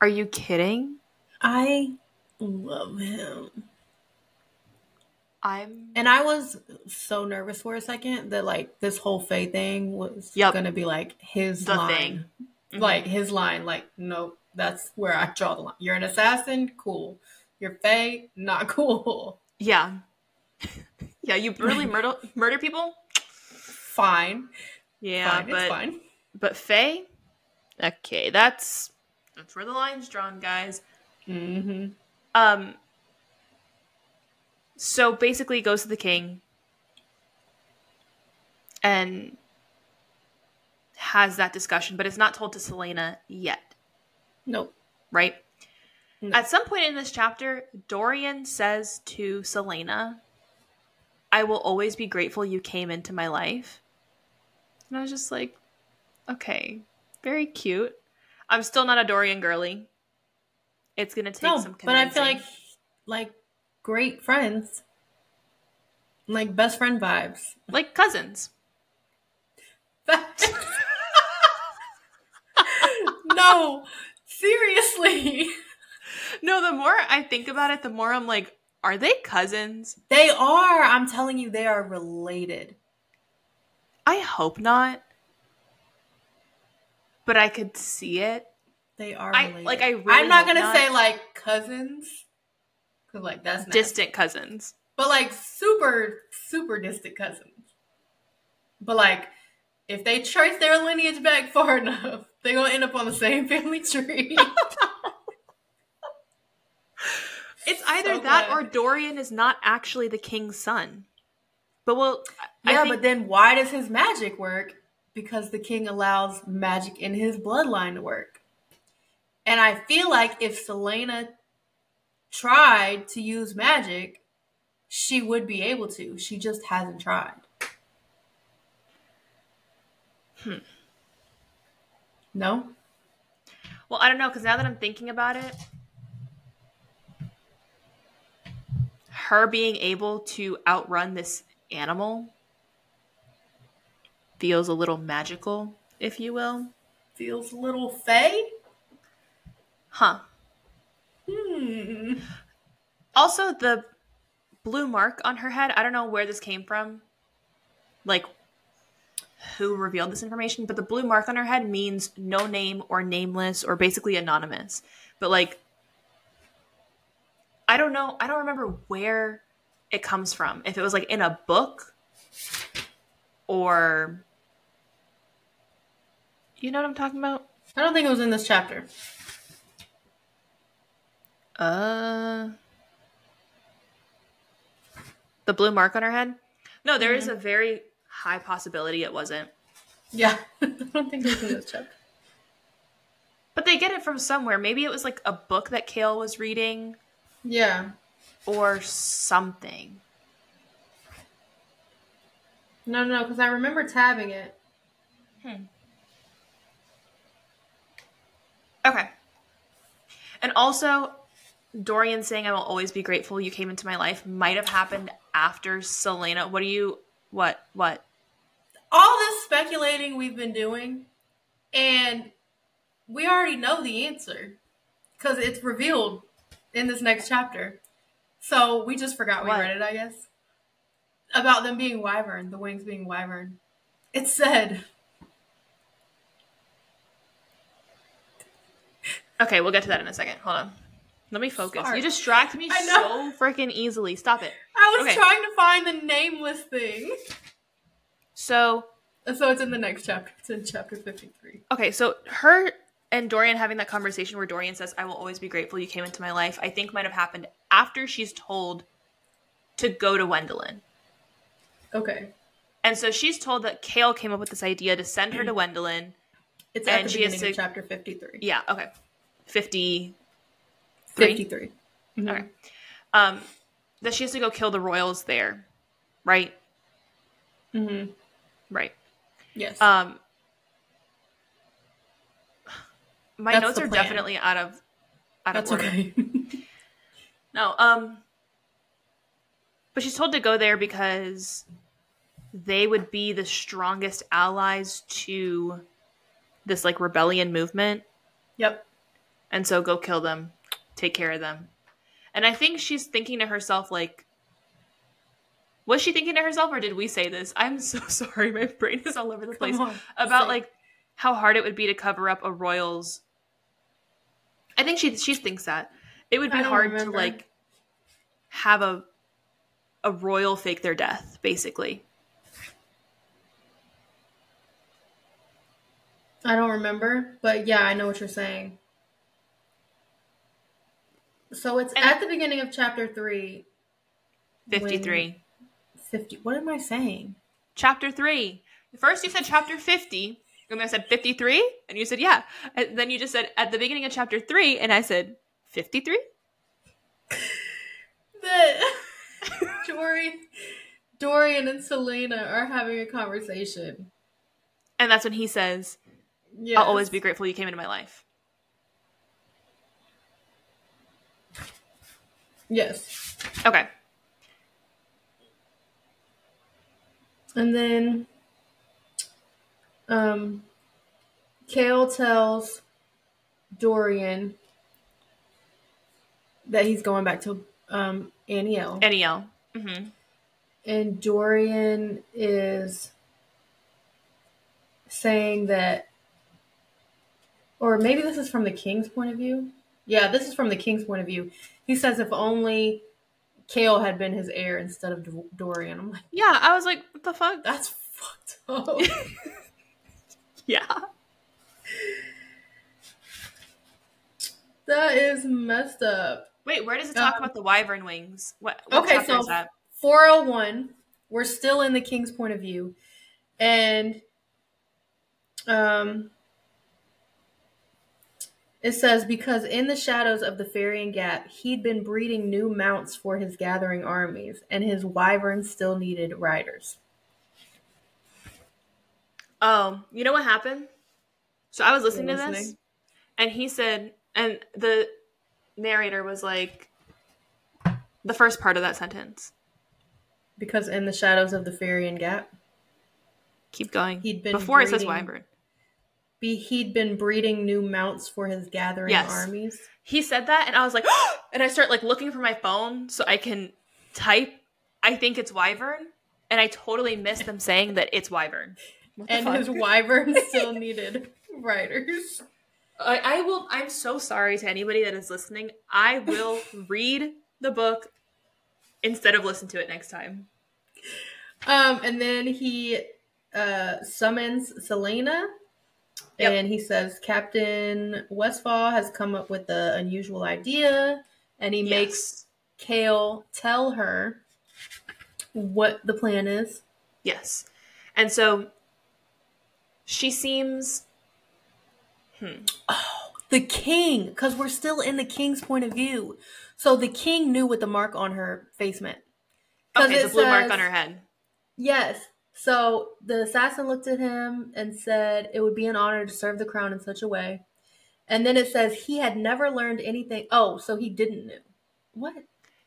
Are you kidding? I love him. I'm. And I was so nervous for a second that like this whole Fae thing was Yep. gonna be like his The line. Mhm. Like his line, like, nope, that's where I draw the line. You're an assassin, cool. You're Fae, not cool. Yeah. yeah, you brutally murder murder people? Fine. Yeah, fine. but it's fine. but Fae? Okay, that's that's where the line's drawn, guys. Mm-hmm. Um so basically goes to the king and has that discussion, but it's not told to Celaena yet, Nope. right? No. At some point in this chapter, Dorian says to Celaena, I will always be grateful you came into my life. And I was just like, okay, very cute. I'm still not a Dorian girly. It's gonna take No, some but I feel like like great friends, like best friend vibes. like cousins. no, seriously, No, the more I think about it, the more I'm like, are they cousins? they are. I'm telling you, they are related. I hope not. But I could see it. They are I, like I really I'm not gonna not. say like cousins, because like that's nasty. Distant cousins. but like super super distant cousins. But like, if they trace their lineage back far enough, they're gonna end up on the same family tree. It's either So that glad. or Dorian is not actually the king's son. But well, yeah, think- but then why does his magic work? Because the king allows magic in his bloodline to work. And I feel like if Celaena tried to use magic, she would be able to. She just hasn't tried. Hmm. No? well, I don't know because now that I'm thinking about it, her being able to outrun this animal feels a little magical, if you will. Feels a little Fae? Huh. Hmm. Also, the blue mark on her head, I don't know where this came from. Like, who revealed this information, but the blue mark on her head means no name or nameless or basically anonymous. But, like, I don't know. I don't remember where it comes from. If it was, like, in a book or. You know what I'm talking about? I don't think it was in this chapter. Uh, the blue mark on her head. No, there is a very high possibility it wasn't. Yeah. I don't think it was in this chapter. But they get it from somewhere. Maybe it was like a book that Chaol was reading Yeah. or something. No, no, because I remember tabbing it. Hmm. Okay. And also, Dorian saying, I will always be grateful you came into my life might have happened after Celaena. What do you. What? What? all this speculating we've been doing, and we already know the answer because it's revealed in this next chapter. So we just forgot we What? read it, I guess. About them being wyvern, the wings being wyvern. It said, Okay, we'll get to that in a second. Hold on. Let me focus. Sorry. You distract me so freaking easily. Stop it. I was Okay. trying to find the nameless thing. So, So it's in the next chapter. It's in chapter 53. okay, so her and Dorian having that conversation where Dorian says, I will always be grateful you came into my life, I think might have happened after she's told to go to Wendlyn. Okay. And so she's told that Chaol came up with this idea to send her to Wendlyn. It's at And the she has beginning to- of chapter 53. Yeah, okay. 50. Three? 53. Mhm. Okay. Um, that she has to go kill the royals there. Right? hmm Right. Yes. Um, my That's notes are plan. definitely out of out That's of order. okay. No, um, but she's told to go there because they would be the strongest allies to this like rebellion movement, yep. and so go kill them, take care of them. And I think she's thinking to herself like. Was she thinking to herself, or did we say this? I'm so sorry. My brain is all over the place. on, about say like how hard it would be to cover up a royal's I think she she thinks that. It would be hard remember. to like have a a royal fake their death, basically. I don't remember, but yeah, I know what you're saying. So it's And- at the beginning of chapter three. 53. when- 50. What am I saying? Chapter 3. First you said chapter 50, and then I said 53, and you said yeah. And then you just said at the beginning of chapter 3, and I said 53? That Dorian, Dorian and Celaena are having a conversation. And that's when he says, Yes. I'll always be grateful you came into my life. Yes. Okay. And then um Chaol tells Dorian that he's going back to um Anielle. Anielle. Mm-hmm. and Dorian is saying that or maybe this is from the king's point of view. Yeah, this is from the king's point of view. He says if only Chaol had been his heir instead of Dorian. I'm like, Yeah, I was like, what the fuck? that's fucked up. Yeah. that is messed up. Wait, where does it talk Um, about the wyvern wings? What, what Okay, so is that? 401, we're still in the king's point of view. And um it says because in the shadows of the Ferian Gap, he'd been breeding new mounts for his gathering armies, and his wyverns still needed riders. Oh, you know what happened? So I was listening You're to this, and he said, and the narrator was like, the first part of that sentence. Because in the shadows of the Ferian Gap, Keep going. He'd been Before it says wyvern. be he'd been breeding new mounts for his gathering Yes. armies. He said that, and I was like, and I start like looking for my phone so I can type. I think it's wyvern, and I totally missed them saying that it's wyvern. What the And fuck? his wyvern still needed riders. I, I will. I'm so sorry to anybody that is listening. I will read the book instead of listen to it next time. Um, and then he uh, summons Celaena, Yep. and he says Captain Westfall has come up with an unusual idea, and he makes Chaol tell her what the plan is. Yes. And so she seems hmm. Oh, The king, because we're still in the king's point of view. So the king knew what the mark on her face meant. okay, the blue mark on her head. Yes. So the assassin looked at him and said it would be an honor to serve the crown in such a way. And then it says he had never learned anything. Oh, so he didn't know. What?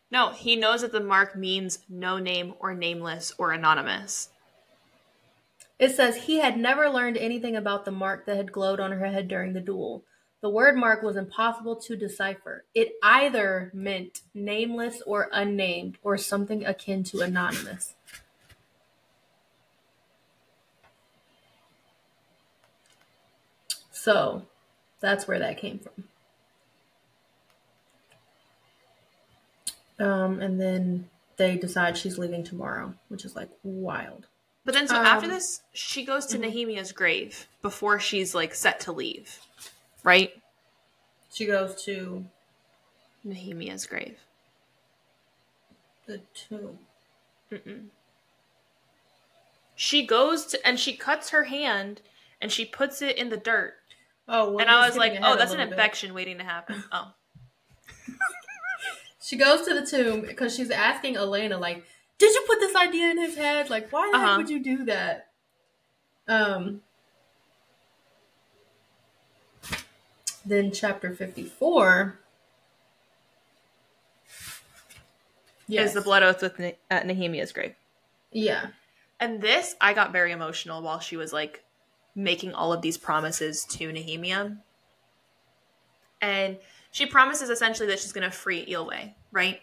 No, he knows that the mark means no name or nameless or anonymous. It says he had never learned anything about the mark that had glowed on her head during the duel. The word mark was impossible to decipher. It either meant nameless or unnamed or something akin to anonymous. So that's where that came from. Um, and then they decide she's leaving tomorrow, which is like wild. But then, so after Um, this, she goes to mhm. Nehemia's grave before she's like set to leave, right? She goes to Nehemia's grave. the tomb. Mm-mm. She goes to and she cuts her hand and she puts it in the dirt. Oh, well, and I was like, oh, that's an bit. infection waiting to happen. Oh, She goes to the tomb because she's asking Elena, like, did you put this idea in his head? Like, why the Uh-huh. heck would you do that? Um. Then chapter fifty-four. is the blood oath with ne- at Nehemia's grave. Yeah. And this, I got very emotional while she was like making all of these promises to Nehemia. And she promises essentially that she's going to free Eyllwe, right?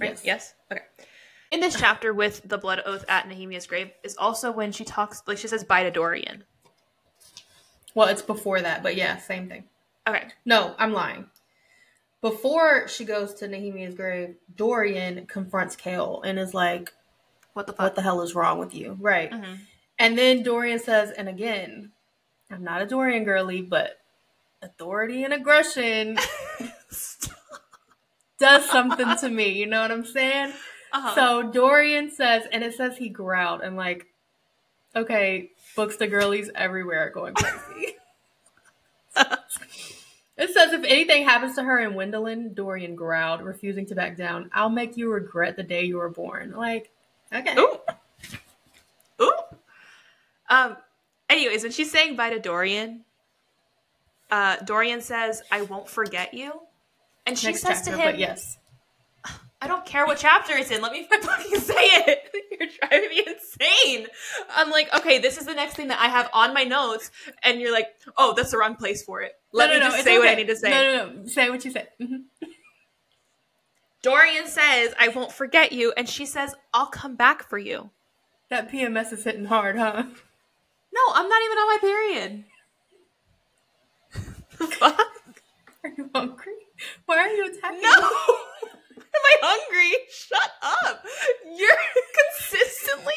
Right? Yes. Yes. Okay. In this chapter with the blood oath at Nehemia's grave is also when she talks, like she says, bye to Dorian. Well, it's before that, but yeah, same thing. Okay. No, I'm lying. before she goes to Nehemia's grave, Dorian confronts Chaol and is like, What the fuck? What the hell is wrong with you? Right. Mhm. And then Dorian says, and again, I'm not a Dorian girly, but authority and aggression does something to me. You know what I'm saying? Uh-huh. So Dorian says, and it says he growled, and like, okay, books the girlies everywhere going crazy. it says if anything happens to her in Wendlyn, Dorian growled, refusing to back down. I'll make you regret the day you were born. Like, okay. Ooh. Ooh. Um. Anyways, when she's saying bye to Dorian, uh, Dorian says, "I won't forget you," and she Next says chapter, to him, but yes. "I don't care what chapter it's in. Let me fucking say it. You're driving me insane." I'm like, "Okay, this is the next thing that I have on my notes," and you're like, "Oh, that's the wrong place for it. Let No, me no, no, just it's say what I need to say." No, no, no. Say what you say. Mhm. Dorian says, "I won't forget you," and she says, "I'll come back for you." That PMS is hitting hard, huh? No, I'm not even on my period. The fuck? Are you hungry? Why are you attacking No! me? Am I hungry? Shut up! You're consistently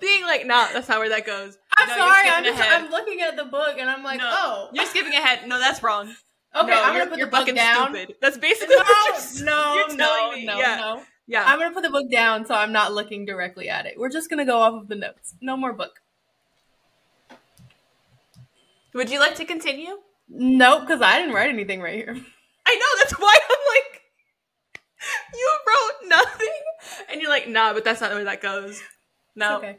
being like, nah, that's not where that goes. I'm No, sorry. I'm, just. I'm looking at the book and I'm like, No, oh. You're skipping ahead. No, that's wrong. Okay, no, I'm gonna put the book down. stupid. That's basically No, what no, you're no, me. no, yeah. no. Yeah. I'm gonna put the book down so I'm not looking directly at it. We're just gonna go off of the notes. No more book. Would you like to continue? Nope, because I didn't write anything right here. I know, that's why I'm like, you wrote nothing. And you're like, nah, but that's not the way that goes. No, Okay.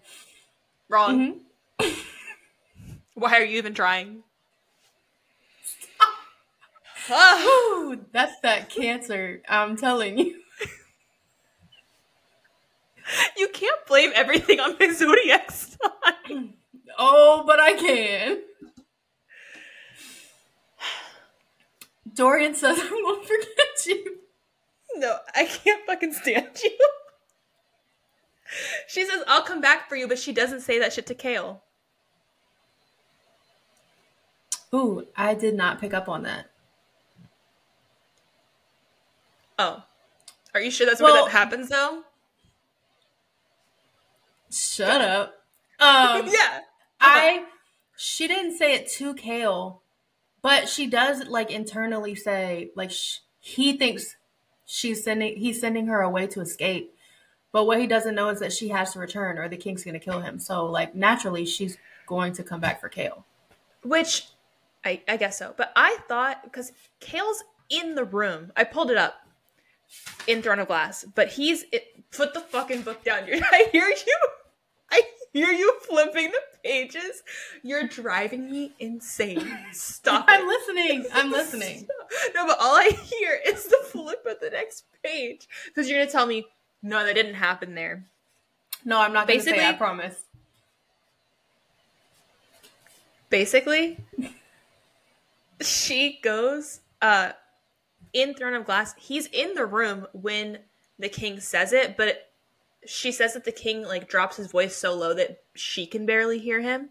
wrong. Mhm. Why are you even trying? Ah. Whew, that's that cancer. I'm telling you. You can't blame everything on my zodiac sign. Oh, but I can. Dorian says I won't forget you. No, I can't fucking stand you. She says, I'll come back for you, but she doesn't say that shit to Chaol. Ooh, I did not pick up on that. Oh. Are you sure that's where that happens, though? Shut up. Um, yeah. I she didn't say it to Chaol, but she does like internally say like sh- he thinks she's sending he's sending her away to escape. But what he doesn't know is that she has to return or the king's going to kill him. So like naturally she's going to come back for Chaol. Which, I, I guess so. But I thought, because Chaol's in the room. I pulled it up in Throne of Glass, but he's. It, put the fucking book down. I hear you. I hear you flipping the pages. You're driving me insane. Stop. I'm listening. I'm listening. No, but all I hear is the flip of the next page. Because you're gonna tell me, no, that didn't happen there. No, I'm not going to say I promise. Basically, she goes uh in Throne of Glass. He's in the room when the king says it, but she says that the king like drops his voice so low that she can barely hear him.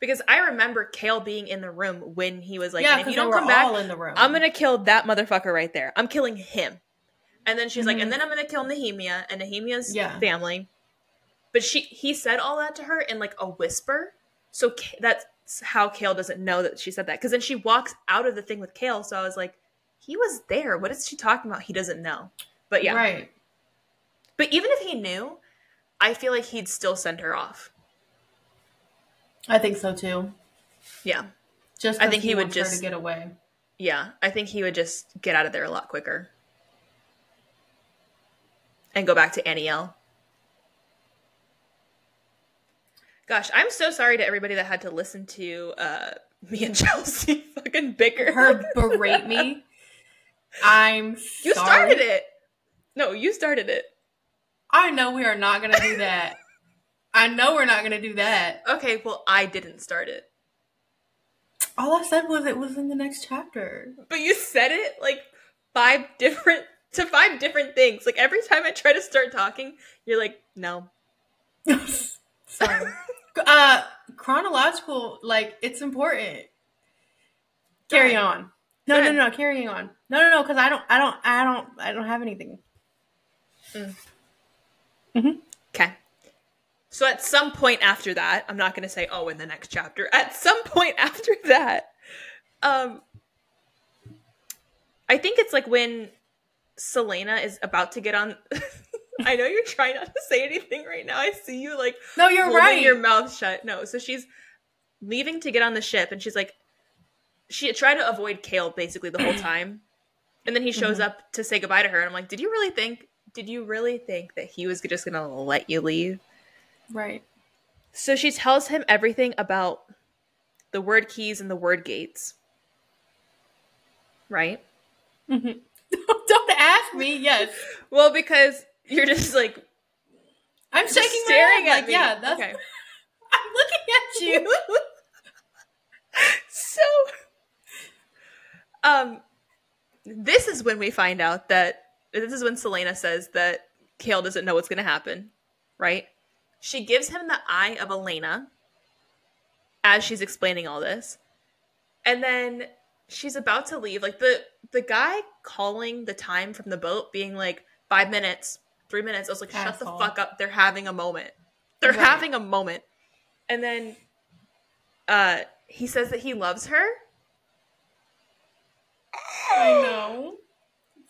Because I remember Chaol being in the room when he was like, yeah, "And if you don't come back, in the room. I'm gonna kill that motherfucker right there. I'm killing him. And then she's like, Mhm. and then I'm gonna kill Nehemia and Nehemia's Yeah. family. But she he said all that to her in like a whisper. So K- that's how Chaol doesn't know that she said that. Because then she walks out of the thing with Chaol. So I was like, he was there. What is she talking about? He doesn't know. But yeah. Right. But even if he knew, I feel like he'd still send her off. I think so too. Yeah. Just I think he would just- to get away. Yeah. I think he would just get out of there a lot quicker. And go back to Anielle. Gosh, I'm so sorry to everybody that had to listen to uh, me and Chellsea fucking bicker. Her berate me. I'm you sorry. started it. No, you started it. I know we are not going to do that. I know we're not going to do that. Okay, well, I didn't start it. All I said was it was in the next chapter. But you said it like five different to five different things. Like every time I try to start talking, you're like, no. Sorry. uh chronological like it's important. Carry on. No, Go no, no, carrying on. No, no, no, because I don't, I don't, I don't, I don't have anything. Okay. So at some point after that, I'm not going to say oh in the next chapter. At some point after that, um I think it's like when Celaena is about to get on I know you're trying not to say anything right now. I see you like No, you're holding right. your mouth shut. No, so she's leaving to get on the ship and she's like she tried to avoid Chaol basically the whole time. And then he shows Mhm. up to say goodbye to her and I'm like, "Did you really think did you really think that he was just going to let you leave?" Right. So she tells him everything about the Wyrdkeys and the Wyrdgates. Right? Mhm. don't ask me. Yes, Well, because you're just like I'm just shaking my staring head. at Like, me. yeah, that's. okay. I'm looking at you. so um this is when we find out that this is when Celaena says that Chaol doesn't know what's going to happen, right? She gives him the eye of Elena as she's explaining all this. And then she's about to leave like the the guy calling the time from the boat being like 5 minutes, 3 minutes. I was like shut the fuck up. They're having a moment. They're Right. having a moment. And then uh he says that he loves her. I know.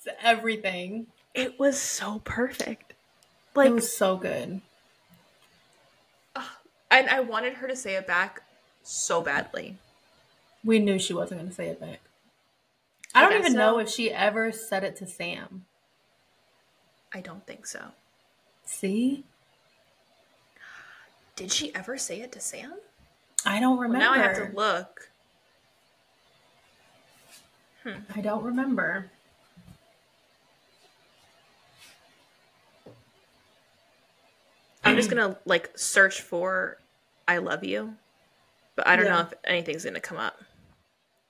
It's everything. It was so perfect. it Like was so good. and I wanted her to say it back so badly. We knew she wasn't going to say it back. I don't Okay, even so- know if she ever said it to Sam. I don't think so. See? Did she ever say it to Sam? I don't Well, remember. now I have to look. I don't remember. I'm just gonna like search for "I love you," but I don't know if anything's gonna come up.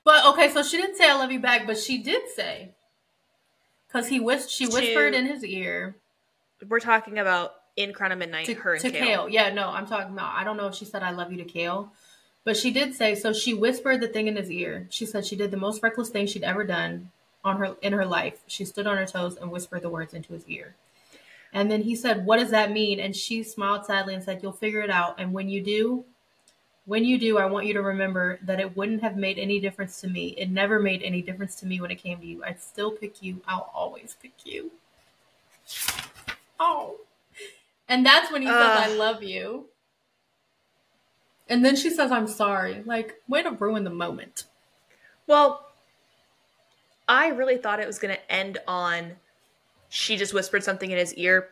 But okay, so she didn't say I love you back, but she did say. Because he whis- she To- whispered in his ear We're talking about in Crown of Midnight. to, her and to Chaol. Chaol. Yeah, no, I'm talking about. I don't know if she said I love you to Chaol, but she did say so. She whispered the thing in his ear. She said she did the most reckless thing she'd ever done on her in her life. She stood on her toes and whispered the words into his ear. And then he said, "What does that mean?" And she smiled sadly and said, "You'll figure it out. And when you do, when you do, I want you to remember that it wouldn't have made any difference to me. It never made any difference to me when it came to you. I'd still pick you. I'll always pick you." Oh. And that's when he says, I love you. And then she says, I'm sorry. Like, way to ruin the moment. Well, I really thought it was gonna end on she just whispered something in his ear.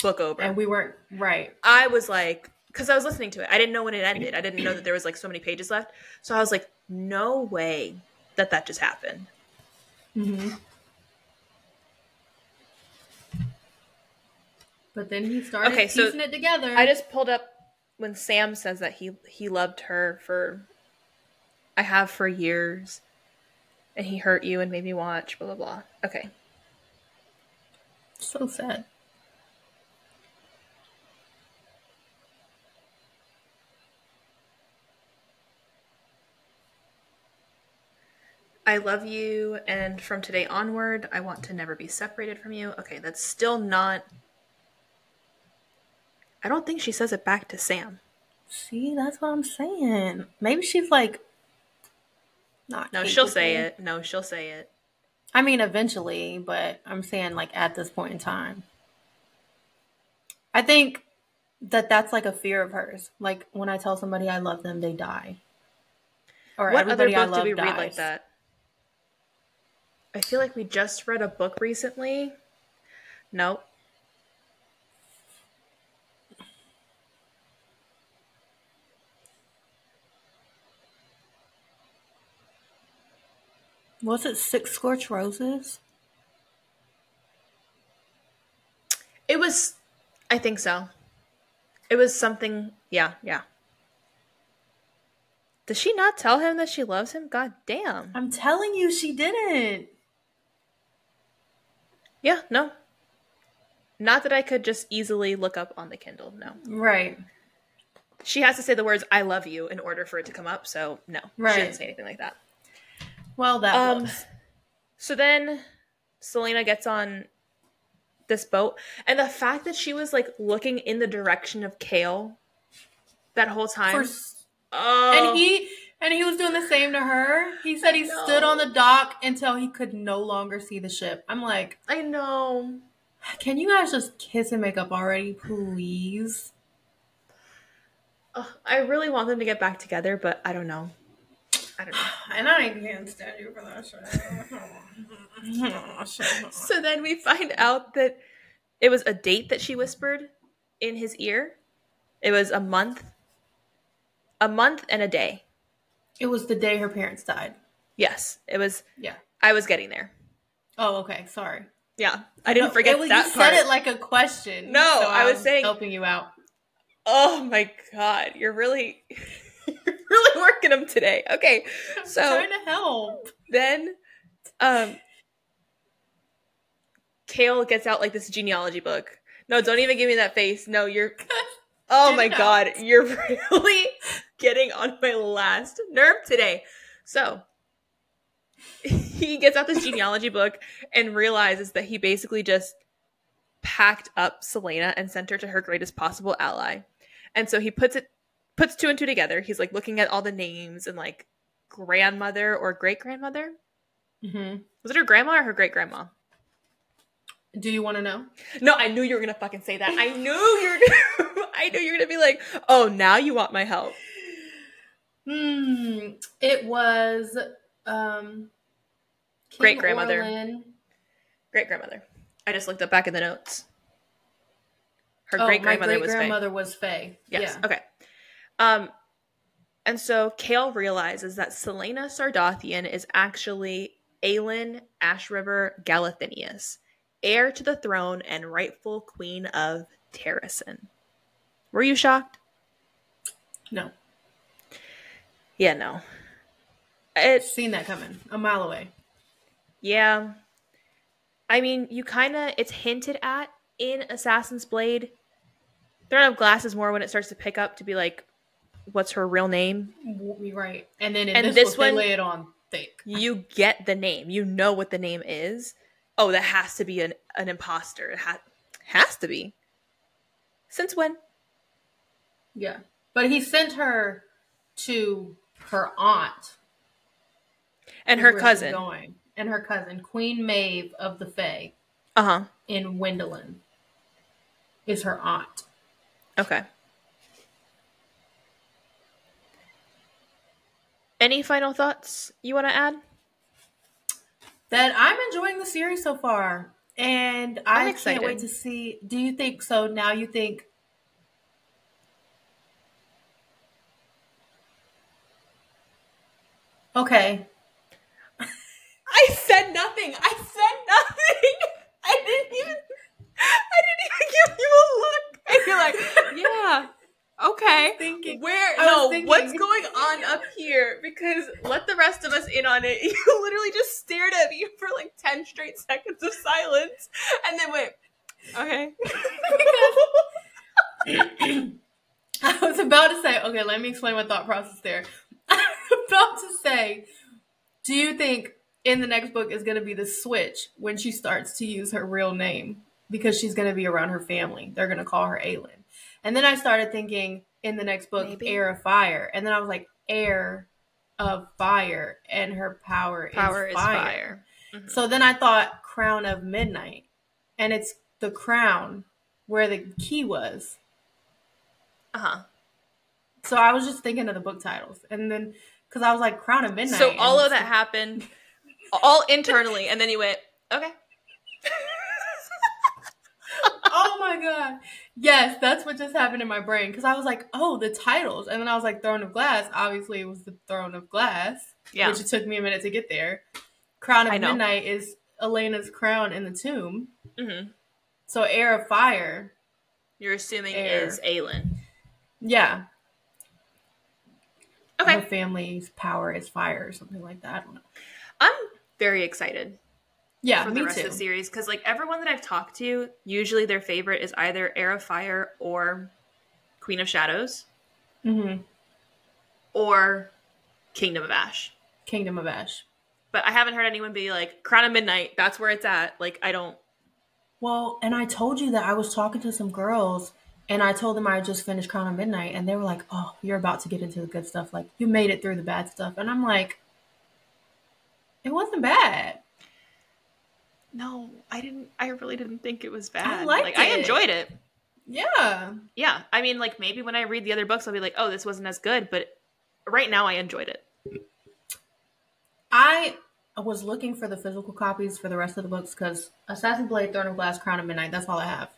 Book over. And we weren't right. I was like, because I was listening to it. I didn't know when it ended. I didn't know that there was like so many pages left. So I was like, no way that that just happened. Mm-hmm. But then he started Okay, so piecing it together. I just pulled up when Sam says that he he loved her for I have for years, and he hurt you and made me watch. Blah blah blah. Okay, so sad. I love you, and from today onward, I want to never be separated from you. Okay, that's still not. I don't think she says it back to Sam. See, that's what I'm saying. Maybe she's like, not. No, she'll say capable. it. No, she'll say it. I mean, eventually, but I'm saying like at this point in time. I think that that's like a fear of hers. Like when I tell somebody I love them, they die. Or What other book did we dies. read like that? I feel like we just read a book recently. Nope. Was it Six Scorched Roses? It was, I think so. It was something, yeah, yeah. Does she not tell him that she loves him? God damn. I'm telling you, she didn't. Yeah, no. Not that I could just easily look up on the Kindle, no. Right. She has to say the words "I love you" in order for it to come up. So no, she didn't say anything like that. Well, that Um, was. So then Celaena gets on this boat, and the fact that she was like looking in the direction of Chaol that whole time. For oh, and he and he was doing the same to her. He said he I stood on the dock until he could no longer see the ship. I'm like, I know. can you guys just kiss and make up already, please? Ugh, I really want them to get back together, but I don't know. I don't know. And I can't stand you for that shit. So then we find out that it was a date that she whispered in his ear. It was a month, a month and a day. it was the day her parents died. Yes, it was. Yeah. I was getting there. Oh, okay. Sorry. Yeah, I didn't No, forget it was- that You part. said it like a question. No, I was saying- helping you out. oh my god, you're really, you're really working them today. Okay, so trying to help. then, um, Chaol gets out like this genealogy book. No, don't even give me that face. No, you're. Oh my god, you're really getting on my last nerve today. So he gets out this genealogy book and realizes that he basically just packed up Celaena and sent her to her greatest possible ally. And so he puts it puts two and two together. He's like looking at all the names and like grandmother or great grandmother. hmm Was it her grandma or her great grandma? Do you want to know? No, I knew you were gonna fucking say that. I knew you were. I knew you were gonna be like, "Oh, now you want my help." Hmm. It was um. Great-grandmother. Great grandmother. I just looked up back in the notes. Her Oh, great grandmother was Fae. was Fae. Yes. Yeah. Okay. Um, and so Chaol realizes that Celaena Sardothien is actually Aelin Ashryver Galathynius, heir to the throne and rightful queen of Terrasen. Were you shocked? No, Yeah, no. It's seen that coming a mile away. yeah. I mean, you kind of it's hinted at in Assassin's Blade. Throne of Glass is more when it starts to pick up to be like, what's her real name? Right. And then in And this, this one- they lay it on thick. you get the name. You know what the name is. Oh, that has to be an, an imposter. It ha- has to be. Since when? Yeah, but he sent her to her aunt And her cousin. going, and her cousin Queen Maeve of the Fae Uh huh. in Wendlyn is her aunt. Okay. Any final thoughts you want to add? That I'm enjoying the series so far, and I I'm can't wait to see. Do you think so? Now you think? Okay, I said nothing. I said nothing. I didn't even. I didn't even give you a look. And you're like, yeah, okay. thinking. Where? No, thinking. what's going on up here? Because let the rest of us in on it. You literally just stared at me for like ten straight seconds of silence, and then went, okay. I was about to say, okay, let me explain my thought process there. I was about to say, do you think in the next book is going to be the switch when she starts to use her real name because she's going to be around her family? They're going to call her Aelin. And then I started thinking in the next book, Maybe. Heir of Fire. And then I was like, Heir of Fire, and her power, Power is is fire. fire. So then I thought Crown of Midnight. And it's the crown where the key was. Uh huh. So I was just thinking of the book titles, and then because I was like Crown of Midnight. So all of that happened, all internally, and then you went, okay. Oh my god! Yes, that's what just happened in my brain because I was like, oh, the titles, and then I was like, Throne of Glass. Obviously, it was the Throne of Glass, Yeah. which it took me a minute to get there. Crown of. Midnight is Elena's crown in the tomb. hmm So Heir of Fire, You're assuming Heir. is Aelin. yeah. Her Okay. family's power is fire or something like that. I don't know. I'm very excited Yeah, for me the rest too. of the series because, like, everyone that I've talked to, usually their favorite is either Heir of Fire or Queen of Shadows hmm or Kingdom of Ash. Kingdom of Ash. but I haven't heard anyone be like Crown of Midnight. That's where it's at. Like I don't. Well, and I told you that I was talking to some girls and I told them I just finished Crown of Midnight and they were like, "Oh, you're about to get into the good stuff. Like you made it through the bad stuff." And I'm like, "It wasn't bad." No, I didn't. I really didn't think it was bad. I liked like I enjoyed it. Yeah. Yeah, I mean, like maybe when I read the other books, I'll be like, "Oh, this wasn't as good," but right now, I enjoyed it. I was looking for the physical copies for the rest of the books because Assassin's Blade, Throne of Glass, Crown of Midnight, that's all I have.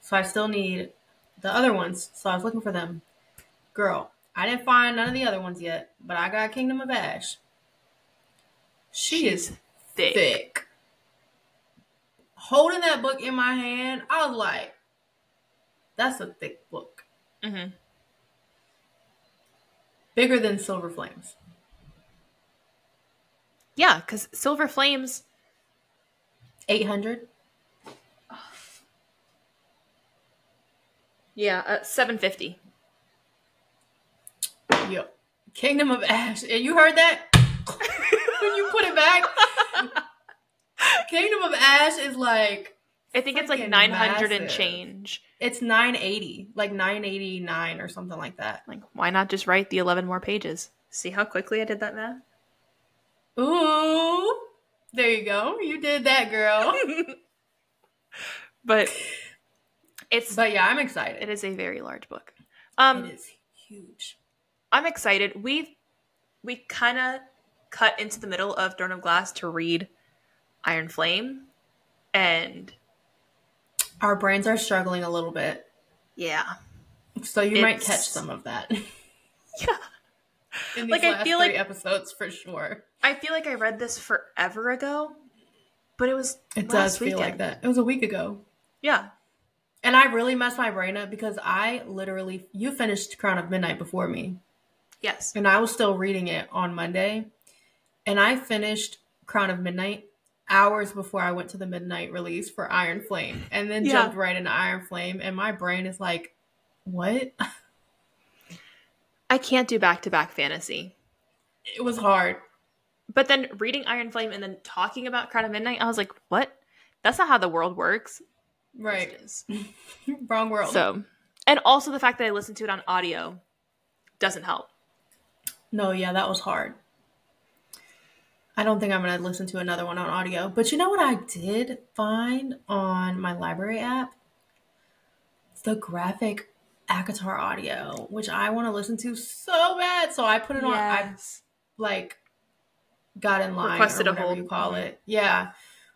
So I still need the other ones. So I was looking for them. Girl, I didn't find none of the other ones yet, but I got Kingdom of Ash. She She's is thick. thick. Holding that book in my hand, I was like, that's a thick book. hmm Bigger than Silver Flames. Yeah, because Silver Flames. 800? Yeah, uh, seven fifty. Yep. Kingdom of Ash. And you heard that? when you put it back? Kingdom of Ash is like I think it's like Freaking nine hundred and change. it's 980, like 989 or something like that. Like, why not just write the eleven more pages? See how quickly I did that math. Ooh. There you go. You did that, girl. But it's but yeah, I'm excited. it is a very large book. Um, it is huge. I'm excited. We we kind of cut into the middle of Throne of Glass to read Iron Flame, and Our brains are struggling a little bit. yeah, So you might catch some of that yeah. in these Like, I feel three like- episodes for sure. I feel like I read this forever ago, but it was It does feel weekend. like that. It was a week ago. Yeah, And I really messed my brain up because I literally you finished Crown of Midnight before me. yes, And I was still reading it on Monday. And I finished Crown of Midnight hours before I went to the midnight release for Iron Flame. And then Yeah. jumped right into Iron Flame. And my brain is like, what? I can't do back to back fantasy. It was hard. But then reading Iron Flame and then talking about Crown of Midnight, I was like, what? That's not how the world works. Right. Wrong world. So, and also the fact that I listened to it on audio doesn't help. No, yeah, that was hard. I don't think I'm going to listen to another one on audio. But you know what I did find on my library app? The graphic ACOTAR audio, which I want to listen to so bad. So I put it on, I like got in line Requested or a whatever hold. you call it. Yeah.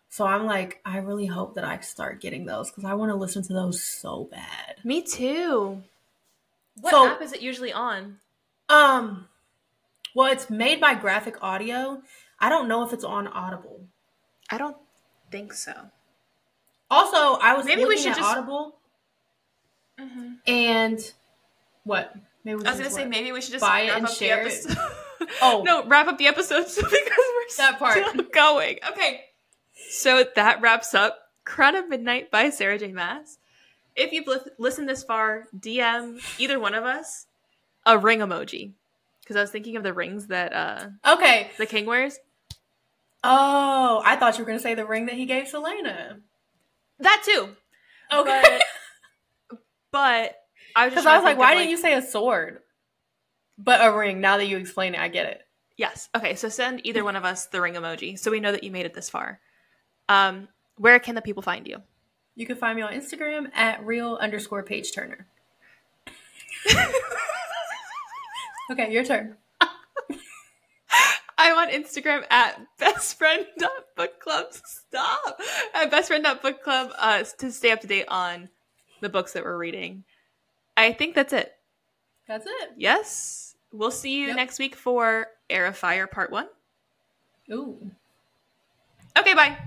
So I'm like, I really hope that I start getting those because I want to listen to those so bad. Me too. What So- app is it usually on? Um, well, it's made by Graphic Audio. I don't know if it's on Audible. I don't think so. Also, I was Maybe we should just- Audible and what? Maybe we I was should gonna say maybe we should just Buy it and up share the it. Oh. no, wrap up the episode because we're That part. still going. Okay, so that wraps up Crown of Midnight by Sarah J. Maas. If you've li- listened this far, DM either one of us a ring emoji because I was thinking of the rings that uh, Okay. the king wears. Oh, I thought you were gonna say the ring that he gave Celaena. That too, Okay. but but I was just Because I was like, why of, didn't you say a sword? But a ring. Now that you explain it, I get it. Yes. Okay. So send either one of us the ring emoji so we know that you made it this far. Um, where can the people find you? You can find me on Instagram at real underscore page turner. okay, your turn. I'm on Instagram at bestfriend.bookclub. Stop. At bestfriend.bookclub uh, to stay up to date on the books that we're reading. I think that's it. That's it. Yes. We'll see you Yep. next week for Heir of Fire Part 1. Ooh. Okay, bye.